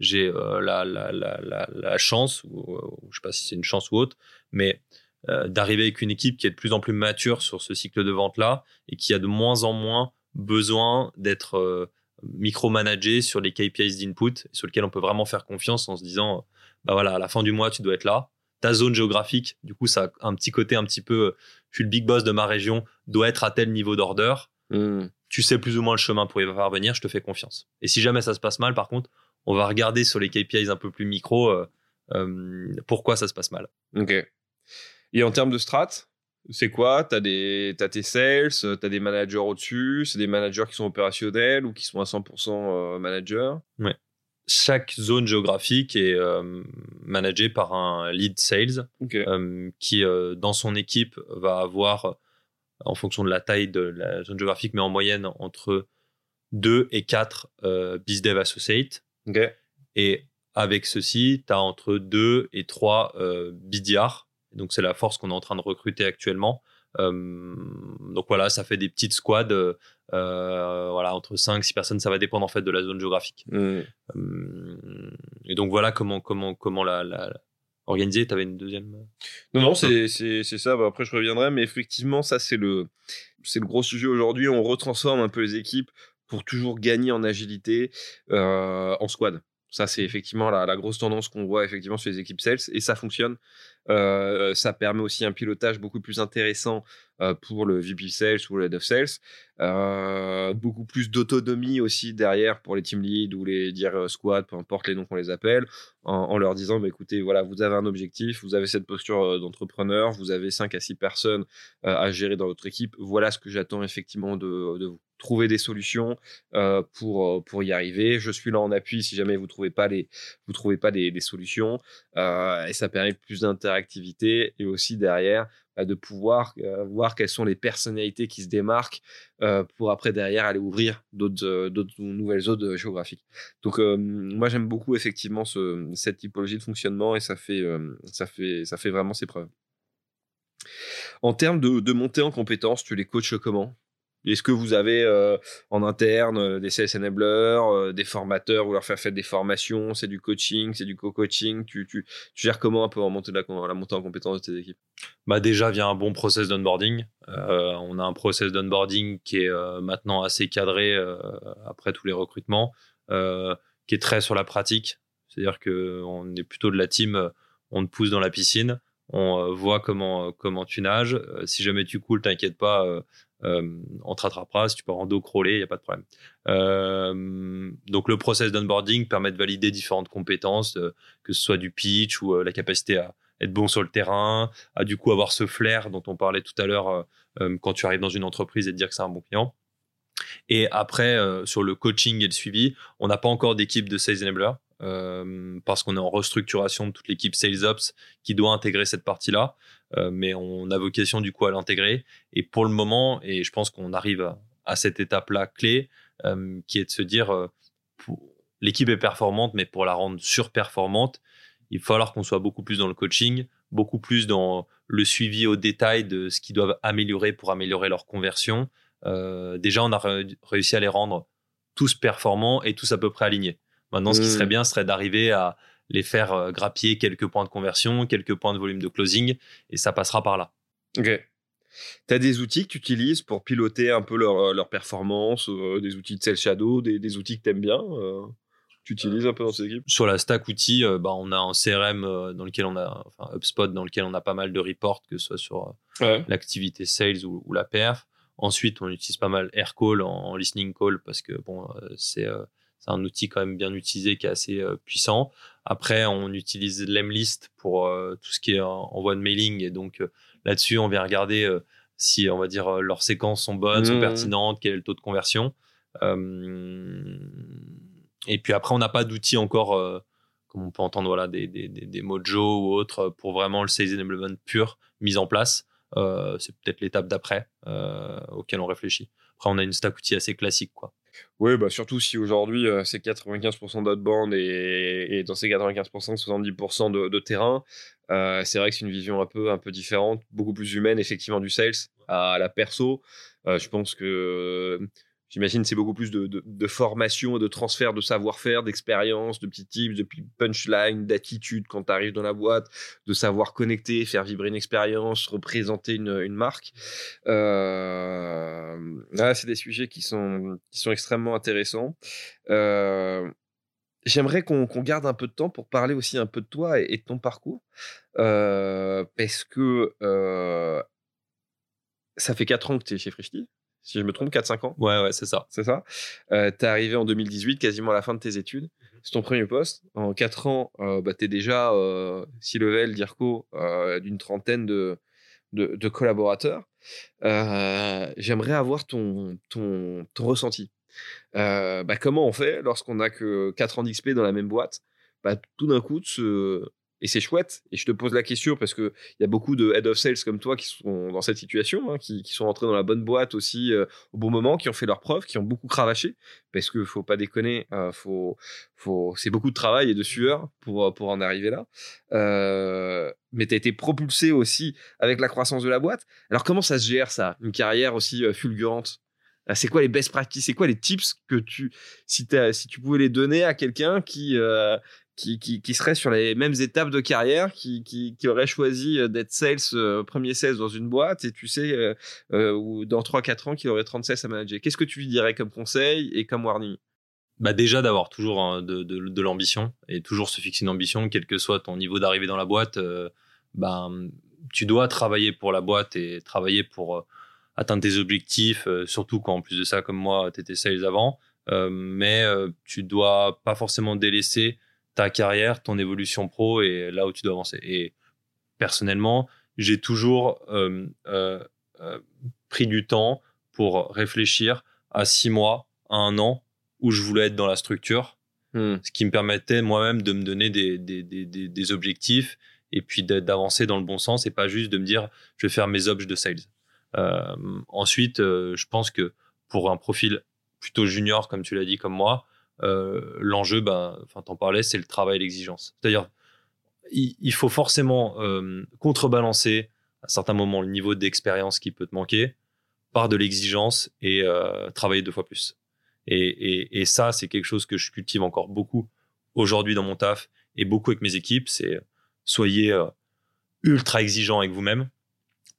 j'ai la, chance, ou je sais pas si c'est une chance ou autre, mais d'arriver avec une équipe qui est de plus en plus mature sur ce cycle de vente-là et qui a de moins en moins besoin d'être micromanagé sur les KPIs d'input sur lesquels on peut vraiment faire confiance en se disant bah voilà à la fin du mois tu dois être là. Ta zone géographique du coup ça a un petit côté un petit peu je suis le big boss de ma région doit être à tel niveau d'order. Hmm. tu sais plus ou moins le chemin pour y parvenir je te fais confiance. Et si jamais ça se passe mal par contre on va regarder sur les KPIs un peu plus micro euh, euh, pourquoi ça se passe mal. Ok. Et en termes de strat c'est quoi? Tu as, as, tes sales, tu as des managers au-dessus, c'est des managers qui sont opérationnels ou qui sont à 100% euh, managers. Ouais. Chaque zone géographique est euh, managée par un lead sales euh, qui, dans son équipe, va avoir, en fonction de la taille de la zone géographique, mais en moyenne entre 2 et 4 BizDev Associates. Et avec ceci, tu as entre 2 et 3 BDR donc c'est la force qu'on est en train de recruter actuellement. Euh, donc voilà, ça fait des petites squads, euh, voilà, entre 5 6 personnes, ça va dépendre en fait de la zone géographique. Mmh. Euh, et donc voilà comment comment comment la, la organiser. Tu avais une deuxième? Non non, c'est c'est ça. Bah, après je reviendrai, mais effectivement ça c'est le c'est le gros sujet aujourd'hui. On retransforme un peu les équipes pour toujours gagner en agilité en squad. Ça, c'est effectivement la, la grosse tendance qu'on voit effectivement sur les équipes sales et ça fonctionne. Euh, ça permet aussi un pilotage beaucoup plus intéressant euh, pour le VP Sales ou le Head of Sales. Euh, beaucoup plus d'autonomie aussi derrière pour les team leads ou les dire squad, peu importe les noms qu'on les appelle, en, leur disant bah, écoutez, voilà, vous avez un objectif, vous avez cette posture d'entrepreneur, vous avez 5 à 6 personnes à gérer dans votre équipe, voilà ce que j'attends effectivement de, vous trouver des solutions pour pour y arriver. Je suis là en appui si jamais vous trouvez pas les vous trouvez pas des solutions et ça permet plus d'intérêt activité et aussi derrière bah, de pouvoir euh, voir quelles sont les personnalités qui se démarquent euh, pour après derrière aller ouvrir d'autres euh, nouvelles zones géographiques. Donc moi j'aime beaucoup effectivement ce, cette typologie de fonctionnement et ça fait, ça fait, ça fait vraiment ses preuves. En termes de, de montée en compétences, tu les coaches comment? Est-ce que vous avez euh, en interne euh, des sales enablers, euh, des formateurs, vous leur faire des formations, c'est du coaching, c'est du co-coaching tu, gères comment un peu en montée la, montée en compétence de tes équipes? Bah Déjà, via un bon process d'onboarding. on a un process d'onboarding qui est maintenant assez cadré après tous les recrutements, qui est très sur la pratique. C'est-à-dire qu'on est plutôt de la team, on te pousse dans la piscine, on voit comment, comment tu nages. si jamais tu coules, t'inquiète pas, on te rattrapera. Si tu pars en dos crawler, il n'y a pas de problème. Euh, donc, le process d'onboarding permet de valider différentes compétences, euh, que ce soit du pitch ou la capacité à être bon sur le terrain, à du coup avoir ce flair dont on parlait tout à l'heure quand tu arrives dans une entreprise et te dire que c'est un bon client. Et après, sur le coaching et le suivi, on n'a pas encore d'équipe de sales enabler parce qu'on est en restructuration de toute l'équipe sales ops qui doit intégrer cette partie-là. Euh, mais on a vocation du coup à l'intégrer. Et pour le moment, et je pense qu'on arrive à, cette étape-là clé, euh, qui est de se dire, euh, l'équipe est performante, mais pour la rendre surperformante, il va falloir qu'on soit beaucoup plus dans le coaching, beaucoup plus dans le suivi au détail de ce qu'ils doivent améliorer pour améliorer leur conversion. déjà, on a réussi à les rendre tous performants et tous à peu près alignés. Maintenant, ce qui serait mmh. bien serait d'arriver à les faire euh, grappiller quelques points de conversion, quelques points de volume de closing, et ça passera par là. Ok. Tu as des outils que tu utilises pour piloter un peu leur, euh, leur performance, euh, des outils de Sales Shadow, des, outils que tu aimes bien tu utilises un peu dans ces équipes? Sur la stack outils, bah, on a un CRM dans lequel on a, enfin HubSpot dans lequel on a pas mal de reports, que ce soit sur l'activité sales ou, la perf. Ensuite, on utilise pas mal Aircall en, en listening call parce que bon, c'est c'est un outil quand même bien utilisé qui est assez euh, puissant. Après, on utilise l'Emlist pour euh, tout ce qui est envoi de mailing. Et donc, euh, là-dessus, on vient regarder si, on va dire, leurs séquences sont bonnes, sont mmh. pertinentes, quel est le taux de conversion. et puis après, on n'a pas d'outils encore, comme on peut entendre, voilà, des, des, des, Mojo ou autres, pour vraiment le sales enablement pur mis en place. c'est peut-être l'étape d'après auquel on réfléchit. Après, on a une stack outil assez classique, quoi. Oui, bah surtout si aujourd'hui euh, c'est 95% d'outbound et, et dans ces 95%, 70% de, de terrain, euh, c'est vrai que c'est une vision un peu, un peu différente, beaucoup plus humaine effectivement du sales à la perso. Euh, je pense que J'imagine c'est beaucoup plus de, de, formation, de transfert de savoir-faire, d'expérience, de petits tips, de punchline, d'attitude quand tu arrives dans la boîte, de savoir connecter, faire vibrer une expérience, représenter une, une marque. Euh, c'est des sujets qui sont, qui sont extrêmement intéressants. Euh, j'aimerais qu'on garde un peu de temps pour parler aussi un peu de toi et, de ton parcours. Euh, parce que ça fait 4 ans que tu es chez Frishti si je me trompe, 4-5 ans. Ouais, ouais, c'est ça. C'est ça. Euh, tu es arrivé en 2018, quasiment à la fin de tes études. C'est ton premier poste. En 4 ans, euh, bah, tu es déjà euh, level DIRCO euh, d'une trentaine de, de, collaborateurs. Euh, j'aimerais avoir ton, ton, ton ressenti. Bah, comment on fait lorsqu'on n'a que 4 ans d'XP dans la même boîte? Bah, Tout d'un coup, de se et c'est chouette. Et je te pose la question parce qu'il y a beaucoup de head of sales comme toi qui sont dans cette situation, hein, qui, sont rentrés dans la bonne boîte aussi euh, au bon moment, qui ont fait leurs preuves, qui ont beaucoup cravaché. Parce qu'il faut pas déconner, euh, faut, faut, c'est beaucoup de travail et de sueur pour, euh, pour en arriver là. mais tu as été propulsé aussi avec la croissance de la boîte. Alors comment ça se gère ça? Une carrière aussi fulgurante? C'est quoi les best practices? C'est quoi les tips que tu, si tu pouvais les donner à quelqu'un qui, qui, serait sur les mêmes étapes de carrière, qui, qui, aurait choisi euh, d'être sales, euh, premier sales dans une boîte, et tu sais, euh, ou dans 3-4 ans, qu'il aurait 30 sales à manager. Qu'est-ce que tu lui dirais comme conseil et comme warning? Bah déjà d'avoir toujours hein, de, de, de l'ambition et toujours se fixer une ambition, quel que soit ton niveau d'arrivée dans la boîte. bah, tu dois travailler pour la boîte et travailler pour atteindre tes objectifs, surtout quand en plus de ça, comme moi, tu étais sales avant. mais tu dois pas forcément délaisser ta carrière, ton évolution pro et là où tu dois avancer. Et personnellement, j'ai toujours euh, euh, euh, pris du temps pour réfléchir à six mois, à un an où je voulais être dans la structure, hmm. ce qui me permettait moi-même de me donner des, des, des, des objectifs et puis d'avancer dans le bon sens et pas juste de me dire je vais faire mes objets de sales. ensuite, je pense que pour un profil plutôt junior, comme tu l'as dit, comme moi, euh, l'enjeu, ben, enfin, t'en parlais, c'est le travail et l'exigence. C'est-à-dire, il, faut forcément euh, contrebalancer à certains moments le niveau d'expérience qui peut te manquer par de l'exigence et euh, travailler deux fois plus. Et, et, ça, c'est quelque chose que je cultive encore beaucoup aujourd'hui dans mon taf et beaucoup avec mes équipes. C'est soyez ultra exigeant avec vous-même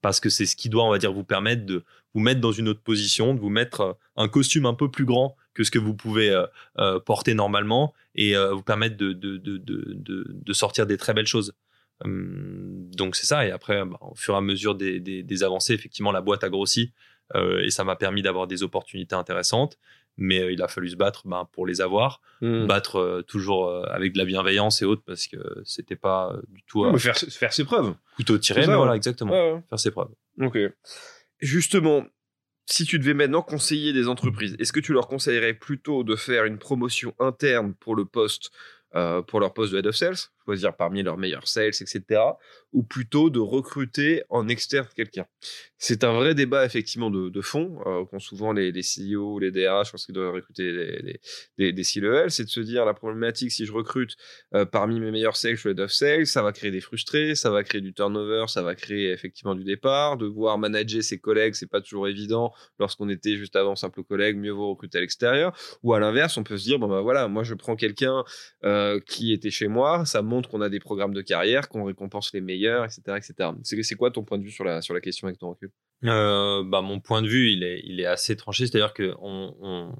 parce que c'est ce qui doit, on va dire, vous permettre de vous mettre dans une autre position, de vous mettre un costume un peu plus grand que ce que vous pouvez euh, euh, porter normalement et euh, vous permettre de, de, de, de, sortir des très belles choses. Hum, donc c'est ça. Et après, bah, au fur et à mesure des, des, avancées, effectivement, la boîte a grossi et ça m'a permis d'avoir des opportunités intéressantes. Mais il a fallu se battre bah, pour les avoir, mmh. battre toujours avec de la bienveillance et autres parce que c'était pas du tout. faire, faire ses preuves. Couteau tiré, mais voilà, exactement. Faire ses preuves. Ok. Justement, si tu devais maintenant conseiller des entreprises, est-ce que tu leur conseillerais plutôt de faire une promotion interne pour le poste euh, pour leur poste de head of sales, choisir parmi leurs meilleurs sales, etc., ou plutôt de recruter en externe quelqu'un. C'est un vrai débat effectivement de, fond euh, qu'ont souvent les, les CEO les DRH lorsqu'ils doivent recruter des, des, C-level, c'est de se dire la problématique si je recrute euh, parmi mes meilleurs sales ou head of sales, ça va créer des frustrés, ça va créer du turnover, ça va créer effectivement du départ, devoir manager ses collègues, c'est pas toujours évident lorsqu'on était juste avant simple collègue, mieux vaut recruter à l'extérieur, ou à l'inverse, on peut se dire bon ben voilà, moi je prends quelqu'un euh, qui était chez moi. Ça qu'on a des programmes de carrière, qu'on récompense les meilleurs, etc. etc. C'est quoi ton point de vue sur la, sur la question avec ton recul? Euh, bah, Mon point de vue, il est, il est assez tranché. C'est-à-dire qu'on on,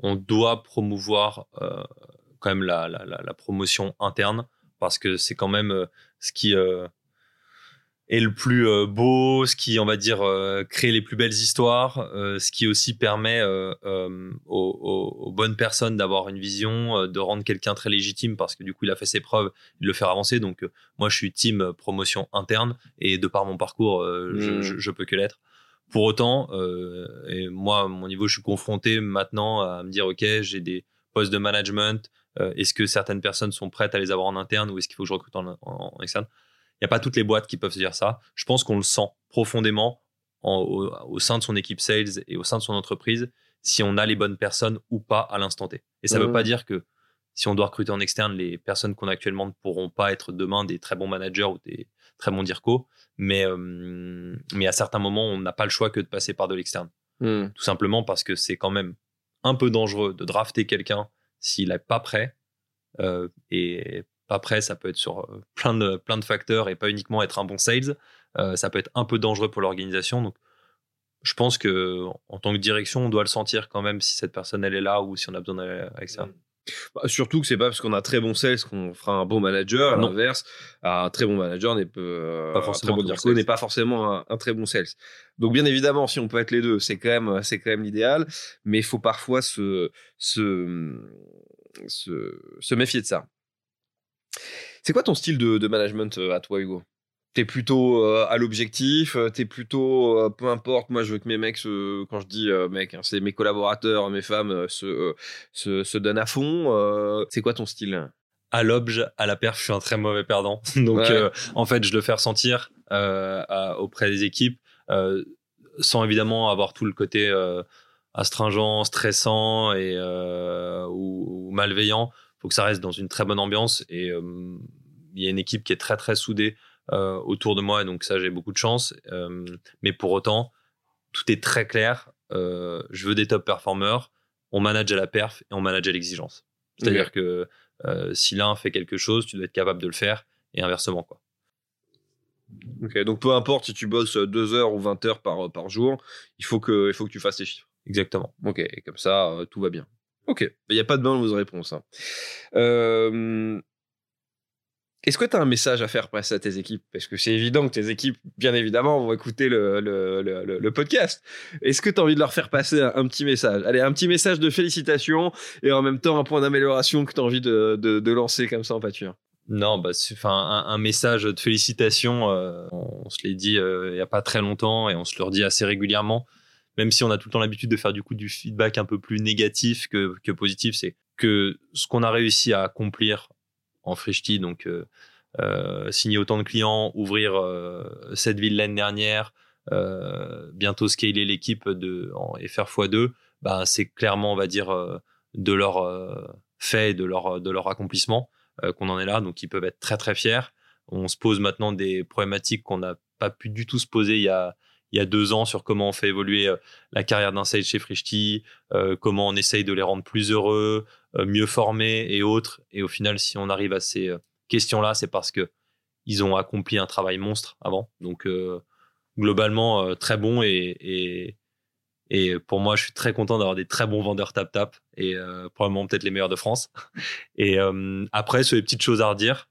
on, doit promouvoir euh, quand même la, la, la, promotion interne parce que c'est quand même ce qui est le plus euh, beau, ce qui, on va dire, euh, crée les plus belles histoires, euh, ce qui aussi permet aux, bonnes personnes d'avoir une vision, de rendre quelqu'un très légitime parce que du coup, il a fait ses preuves, de le faire avancer. Donc, moi, je suis team promotion interne et de par mon parcours, je, mmh. je, peux que l'être. Pour autant, et moi, à mon niveau, je suis confronté maintenant à me dire, OK, j'ai des postes de management. est-ce que certaines personnes sont prêtes à les avoir en interne ou est-ce qu'il faut que je recrute en, en externe? N'y a pas toutes les boîtes qui peuvent se dire ça. Je pense qu'on le sent profondément au, sein de son équipe sales et au sein de son entreprise si on a les bonnes personnes ou pas à l'instant T. Et ça ne veut pas dire que si on doit recruter en externe, les personnes qu'on a actuellement ne pourront pas être demain des très bons managers ou des très bons dirco. Mais, euh, mais à certains moments, on n'a pas le choix que de passer par de l'externe. Hmm. Tout simplement parce que c'est quand même un peu dangereux de drafter quelqu'un s'il n'est pas prêt. Euh, et prêt, ça peut être sur euh, plein de, plein de facteurs et pas uniquement être un bon sales. Euh, ça peut être un peu dangereux pour l'organisation. Donc, je pense que en tant que direction, on doit le sentir quand même si cette personne elle est là ou si on a besoin d'aller avec ça. Bah, surtout que c'est pas parce qu'on a très bon sales qu'on fera un bon manager. À l'inverse, un très bon manager n'est euh, Pas un forcément très bon un bon direcco sales. n'est pas forcément un, un très bon sales. Donc bien évidemment, si on peut être les deux, c'est quand même c'est quand même l'idéal. Mais il faut parfois se se, se se méfier de ça. C'est quoi ton style de, de management euh, à toi, Hugo? T'es plutôt euh, à l'objectif, euh, t'es plutôt euh, peu importe. Moi, je veux que mes mecs, se- quand je dis euh, mecs, hein, c'est mes collaborateurs, mes femmes, se, se se donnent à fond. c'est quoi ton style? À l'obj, à la perf, je suis un très mauvais perdant. Donc, Ouais. en fait, je le fais ressentir à- auprès des équipes, sans évidemment avoir tout le côté astringent, stressant et ou, ou malveillant. Faut que ça reste dans une très bonne ambiance et euh, il y a une équipe qui est très très soudée euh, autour de moi, et donc ça j'ai beaucoup de chance. Euh, mais pour autant, tout est très clair. Je veux des top performers. On manage à la perf et on manage à l'exigence. C'est-à-dire que euh, si l'un fait quelque chose, tu dois être capable de le faire et inversement quoi. Ok, donc peu importe si tu bosses 2 heures ou 20 heures par, par jour, il faut que, il faut que tu fasses tes chiffres. Exactement. Ok, et comme ça, euh, tout va bien. Ok, il n'y a pas de vos réponses. hein. Euh, Est-ce que tu as un message à faire passer à tes équipes? Parce que c'est évident que tes équipes, bien évidemment, vont écouter le, podcast. Est-ce que tu as envie de leur faire passer un, petit message? Allez, un petit message de félicitations et en même temps un point d'amélioration que tu as envie de, lancer comme ça en pâture. Non, bah, un, message de félicitations. euh, on, se l'est dit euh, il y a pas très longtemps et on se le redit assez régulièrement. Même si on a tout le temps l'habitude de faire du coup du feedback un peu plus négatif que, positif, c'est que ce qu'on a réussi à accomplir en Frishti, donc euh, euh, signer autant de clients, ouvrir euh, cette ville l'année dernière, bientôt scaler l'équipe en, et faire x2, bah, c'est clairement, on va dire, de leur fait, et de leur, de leur accomplissement qu'on en est là, donc ils peuvent être très très fiers. On se pose maintenant des problématiques qu'on n'a pas pu du tout se poser il y a, il y a deux ans sur comment on fait évoluer euh, la carrière d'un sales chez Frishti, euh, comment on essaye de les rendre plus heureux, euh, mieux formés et autres. Et au final, si on arrive à ces questions-là, c'est parce que ils ont accompli un travail monstre avant. Donc globalement, très bon et, et, et pour moi, je suis très content d'avoir des très bons vendeurs tap-tap et probablement peut-être les meilleurs de France. Et après, sur les petites choses à redire,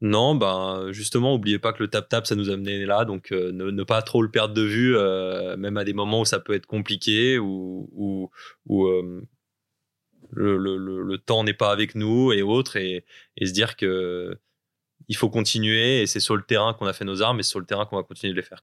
non, ben justement, oubliez pas que le tap-tap, ça nous a amené là, donc euh, ne, pas trop le perdre de vue, euh, même à des moments où ça peut être compliqué, où, où, euh, le, temps n'est pas avec nous et autres, et, et se dire que il faut continuer, et c'est sur le terrain qu'on a fait nos armes, et c'est sur le terrain qu'on va continuer de les faire.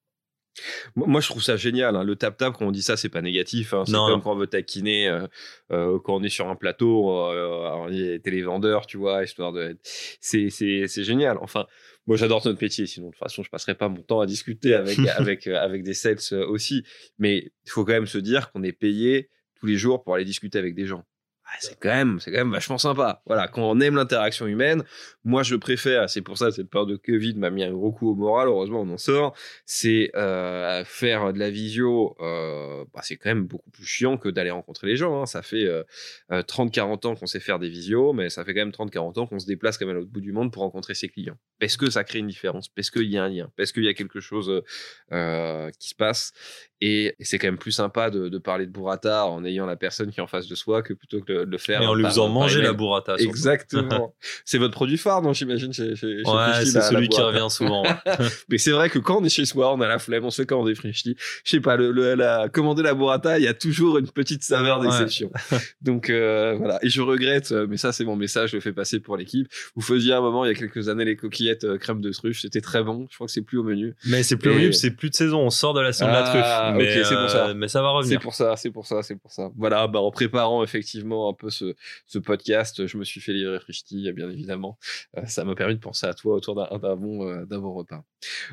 Moi, je trouve ça génial. hein. Le tap-tap, quand on dit ça, c'est pas négatif. hein. C'est comme non. quand on veut taquiner, euh, euh, quand on est sur un plateau, euh, y a télévendeurs, tu vois, histoire de. C'est, c'est, c'est génial. Enfin, moi, j'adore notre métier. Sinon, de toute façon, je passerai pas mon temps à discuter avec, avec, avec des sales aussi. Mais il faut quand même se dire qu'on est payé tous les jours pour aller discuter avec des gens. Ah, c'est quand même, c'est quand même vachement sympa. Voilà, quand on aime l'interaction humaine, moi je préfère, c'est pour ça cette peur de Covid m'a mis un gros coup au moral, heureusement on en sort, c'est euh, faire de la visio, euh, bah, c'est quand même beaucoup plus chiant que d'aller rencontrer les gens. hein. Ça fait euh, euh, 30-40 ans qu'on sait faire des visios, mais ça fait quand même 30-40 ans qu'on se déplace même à l'autre bout du monde pour rencontrer ses clients. Parce que ça crée une différence, parce qu'il y a un lien, parce qu'il y a quelque chose euh, qui se passe. Et, et c'est quand même plus sympa de, de parler de burrata en ayant la personne qui est en face de soi que plutôt que de le faire. Et en lui faisant manger la burrata. surtout. Exactement. c'est votre produit phare, non, j'imagine, chez, chez, chez Ouais, c'est celui qui revient souvent. Mais c'est vrai que quand on est chez soi, on a la flemme, on se fait commander Frishti. Je sais pas, le, le- la, commander la burrata, il y a toujours une petite saveur d'exception. Donc euh, voilà. Et je regrette, euh, mais ça c'est mon message, je le fais passer pour l'équipe. Vous faisiez à un moment, il y a quelques années, les coquillettes euh, crème de truffe, c'était très bon. Je crois que c'est plus au menu. Mais c'est plus Et- horrible, c'est plus de saison. On sort de la saison de la Ah, truffe. Mais, ok, c'est pour ça. euh, mais ça va C'est revenir. pour ça, c'est pour ça, c'est pour ça. Voilà, bah, en préparant effectivement un peu ce, ce podcast, je me suis fait livrer Frishti, bien évidemment. Euh, ça m'a permis de penser à toi autour d'un bon, euh, bon repas.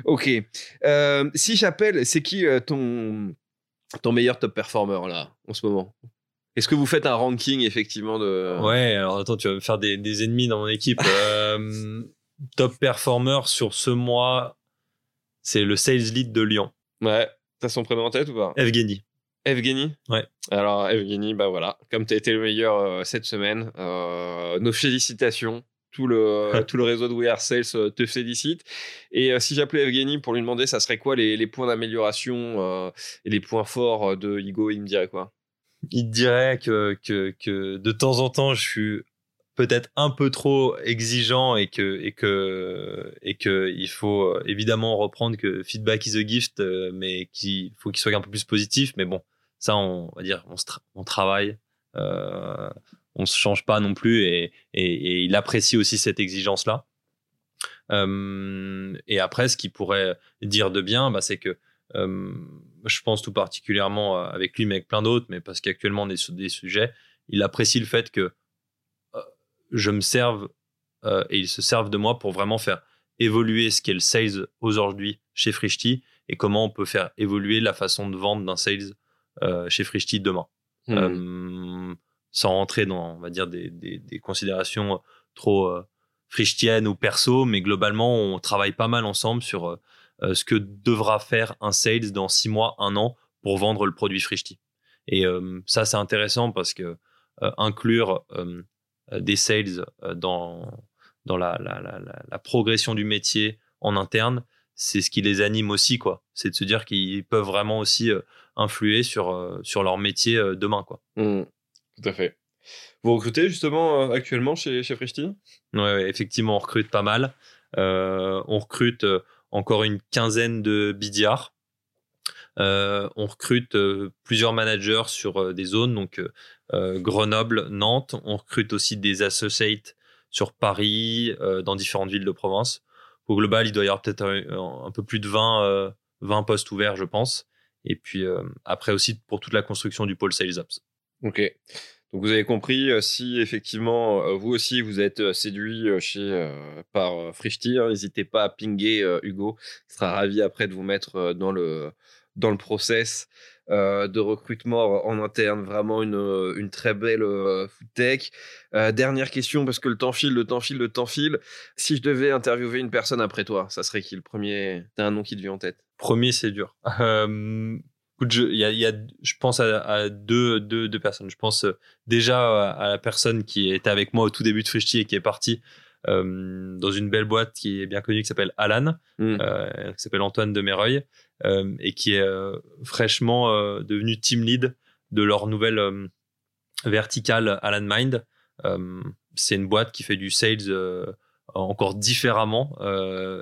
Ok. Si j'appelle, c'est qui ton, ton meilleur top performer là, en ce moment? Est-ce que vous faites un ranking effectivement de. Ouais, alors attends, tu vas me faire des, des ennemis dans mon équipe. Euh, top performer sur ce mois, c'est le sales lead de Lyon. Ouais. T'as son prénom en tête ou pas? Evgeny. Evgeny? Ouais. Alors, Evgeny, bah voilà, comme tu as été le meilleur euh, cette semaine, euh, nos félicitations. Tout le, tout le réseau de We Are Sales euh, te félicite. Et si j'appelais Evgeny pour lui demander, ça serait quoi les, les points d'amélioration et les points forts de Igo? Il me dirait quoi? Il dirait que, que, que de temps en temps, je suis peut-être un peu trop exigeant et que et que et que il faut évidemment reprendre que feedback is a gift mais qu'il faut qu'il soit un peu plus positif mais bon ça, on, va dire, on, travaille, euh, on se change pas non plus et, il apprécie aussi cette exigence-là. Euh, et après, ce qu'il pourrait dire de bien, bah, c'est que euh, je pense tout particulièrement avec lui, mais avec plein d'autres, mais parce qu'actuellement on est sur des sujets, il apprécie le fait que euh, je me serve et il se serve de moi pour vraiment faire évoluer ce qu'est le sales aujourd'hui chez Frishti et comment on peut faire évoluer la façon de vendre d'un sales euh, chez Frishti demain. Mmh. Euh, sans rentrer dans, on va dire, des, des, considérations trop euh, frichtiennes ou perso, mais globalement, on travaille pas mal ensemble sur ce que devra faire un sales dans six mois, un an pour vendre le produit Frishti. Et ça, c'est intéressant parce que inclure des sales dans, dans la, la, la, la, progression du métier en interne, c'est ce qui les anime aussi, quoi. C'est de se dire qu'ils peuvent vraiment aussi euh, influer sur, euh, sur leur métier euh, demain, quoi. Mmh. tout à fait. Vous recrutez justement actuellement chez, chez Frishti? Ouais, effectivement, on recrute pas mal. on recrute encore une quinzaine de BDR. on recrute plusieurs managers sur des zones, donc Grenoble, Nantes. On recrute aussi des associates sur Paris, dans différentes villes de province. Au global, il doit y avoir peut-être un, peu plus de 20, 20 euh, postes ouverts, je pense. Et puis euh, après aussi pour toute la construction du pôle Sales Apps. Ok. Donc vous avez compris, euh, si effectivement vous aussi vous êtes séduit chez, par Frishti, hein, n'hésitez pas à pinguer Hugo. Il sera ravi après de vous mettre dans le, dans le process. Euh, de recrutement en interne, vraiment une, euh, une très belle euh, food tech. dernière question, parce que le temps file, le temps file, le temps file. Si je devais interviewer une personne après toi, ça serait qui le premier? T'as un nom qui te vient en tête Premier, c'est dur. je, y a, y a, je pense à, deux, deux, deux, personnes. Je pense déjà à, la personne qui était avec moi au tout début de Frishti et qui est partie dans une belle boîte qui est bien connue qui s'appelle Alan, mmh. qui s'appelle Antoine de Mereuil. Euh, et qui est euh, fraîchement euh, devenu team lead de leur nouvelle verticale Alan Mind. c'est une boîte qui fait du sales encore différemment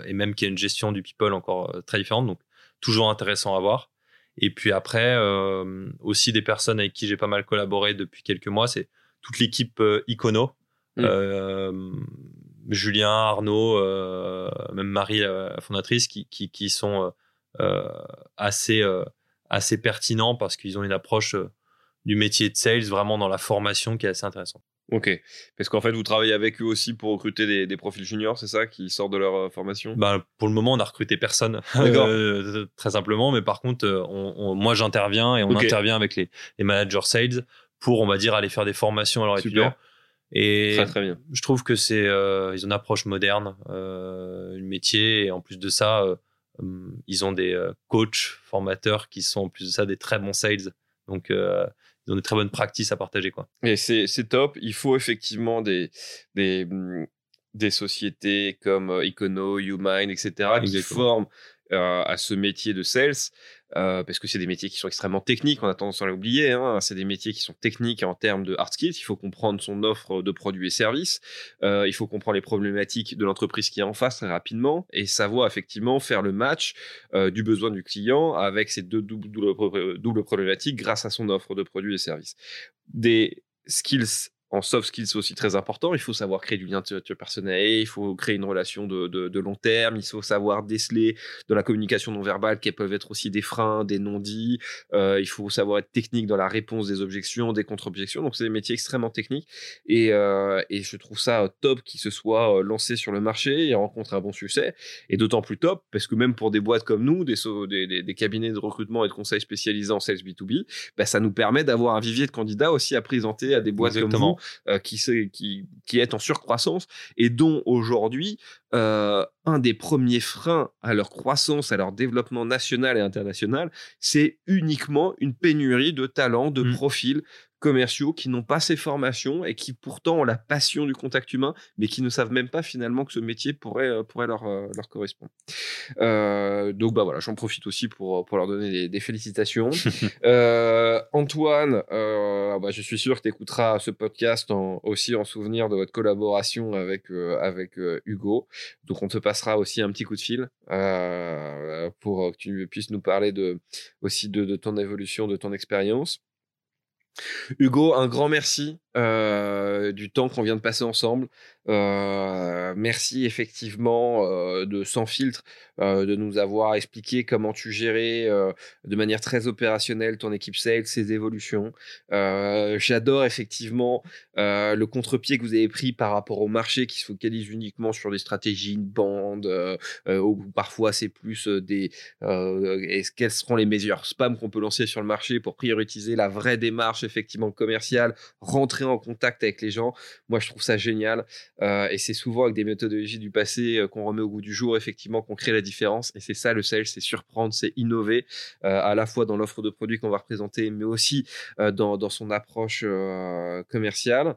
et même qui a une gestion du people encore très différente. Donc toujours intéressant à voir. Et puis après, aussi des personnes avec qui j'ai pas mal collaboré depuis quelques mois, c'est toute l'équipe Icono. Mm. Julien, Arnaud, même Marie, la fondatrice, qui, qui, qui sont assez, euh, assez pertinent parce qu'ils ont une approche euh, du métier de sales vraiment dans la formation qui est assez intéressante. Ok, parce qu'en fait, vous travaillez avec eux aussi pour recruter des, des profils juniors, c'est ça, qui sortent de leur formation? Bah, Pour le moment, on a recruté personne, très simplement, mais par contre, on, moi j'interviens et on intervient avec les, les, managers sales pour, on va dire, aller faire des formations à leur étudiants. Et très, très bien. je trouve que c'est ils ont une approche moderne, euh, le métier, et en plus de ça, ils ont des euh, coachs, formateurs qui sont en plus de ça des très bons sales. Donc, euh, ils ont des très bonnes pratiques à partager. Quoi. Et c'est, top. Il faut effectivement des, des, hum, des sociétés comme euh, Econo, YouMind, etc., qui forment à ce métier de sales. Euh, parce que c'est des métiers qui sont extrêmement techniques, on a tendance à l'oublier, hein. c'est des métiers qui sont techniques en termes de hard skills, il faut comprendre son offre de produits et services, euh, il faut comprendre les problématiques de l'entreprise qui est en face très rapidement, et savoir effectivement faire le match euh, du besoin du client avec ces deux doubles, doubles problématiques grâce à son offre de produits et services. Des skills en soft skills aussi très important. Il faut savoir créer du lien personnel, il faut créer une relation de, de, long terme, il faut savoir déceler de la communication non verbale qui peuvent être aussi des freins, des non-dits. Euh, il faut savoir être technique dans la réponse des objections, des contre-objections. Donc c'est des métiers extrêmement techniques et, euh, et je trouve ça top qu'ils se soient euh, lancés sur le marché et rencontrent un bon succès. Et d'autant plus top parce que même pour des boîtes comme nous, des, des, des, cabinets de recrutement et de conseils spécialisés en sales B2B, bah, ça nous permet d'avoir un vivier de candidats aussi à présenter à des boîtes comme vous qui, qui, qui est en surcroissance et dont aujourd'hui un des premiers freins à leur croissance, à leur développement national et international, c'est uniquement une pénurie de talents, de mmh. profils commerciaux qui n'ont pas ces formations et qui pourtant ont la passion du contact humain, mais qui ne savent même pas finalement que ce métier pourrait, euh, pourrait leur, euh, leur correspondre. Euh, donc bah voilà, j'en profite aussi pour, pour leur donner des, félicitations. Antoine, bah, je suis sûr que tu écouteras ce podcast aussi en souvenir de votre collaboration avec, avec Hugo. Donc on te passera aussi un petit coup de fil pour que tu puisses nous parler de, aussi de, de ton évolution, de ton expérience. Hugo, un grand merci euh, du temps qu'on vient de passer ensemble. Euh, merci effectivement euh, de sans filtre de nous avoir expliqué comment tu gérais de manière très opérationnelle ton équipe sales, ses évolutions. J'adore effectivement le contre-pied que vous avez pris par rapport au marché qui se focalise uniquement sur des stratégies une bande ou parfois c'est plus des quels seront les meilleurs spams qu'on peut lancer sur le marché pour prioriser la vraie démarche effectivement commerciale, rentrer en contact avec les gens. Moi, je trouve ça génial. Euh, et c'est souvent avec des méthodologies du passé euh, qu'on remet au goût du jour, effectivement, qu'on crée la différence. Et c'est ça le sales, c'est surprendre, c'est innover, euh, à la fois dans l'offre de produits qu'on va représenter, mais aussi dans, son approche commerciale.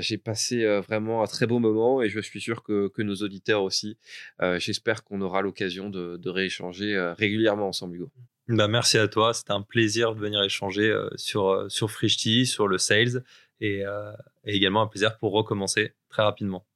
J'ai passé vraiment un très beau moment et je suis sûr que, que nos auditeurs aussi. J'espère qu'on aura l'occasion de, de rééchanger régulièrement ensemble, Hugo. Bah, merci à toi. C'était un plaisir de venir échanger euh, sur, euh, sur Frishti, sur le sales et, euh, et également un plaisir pour recommencer très rapidement.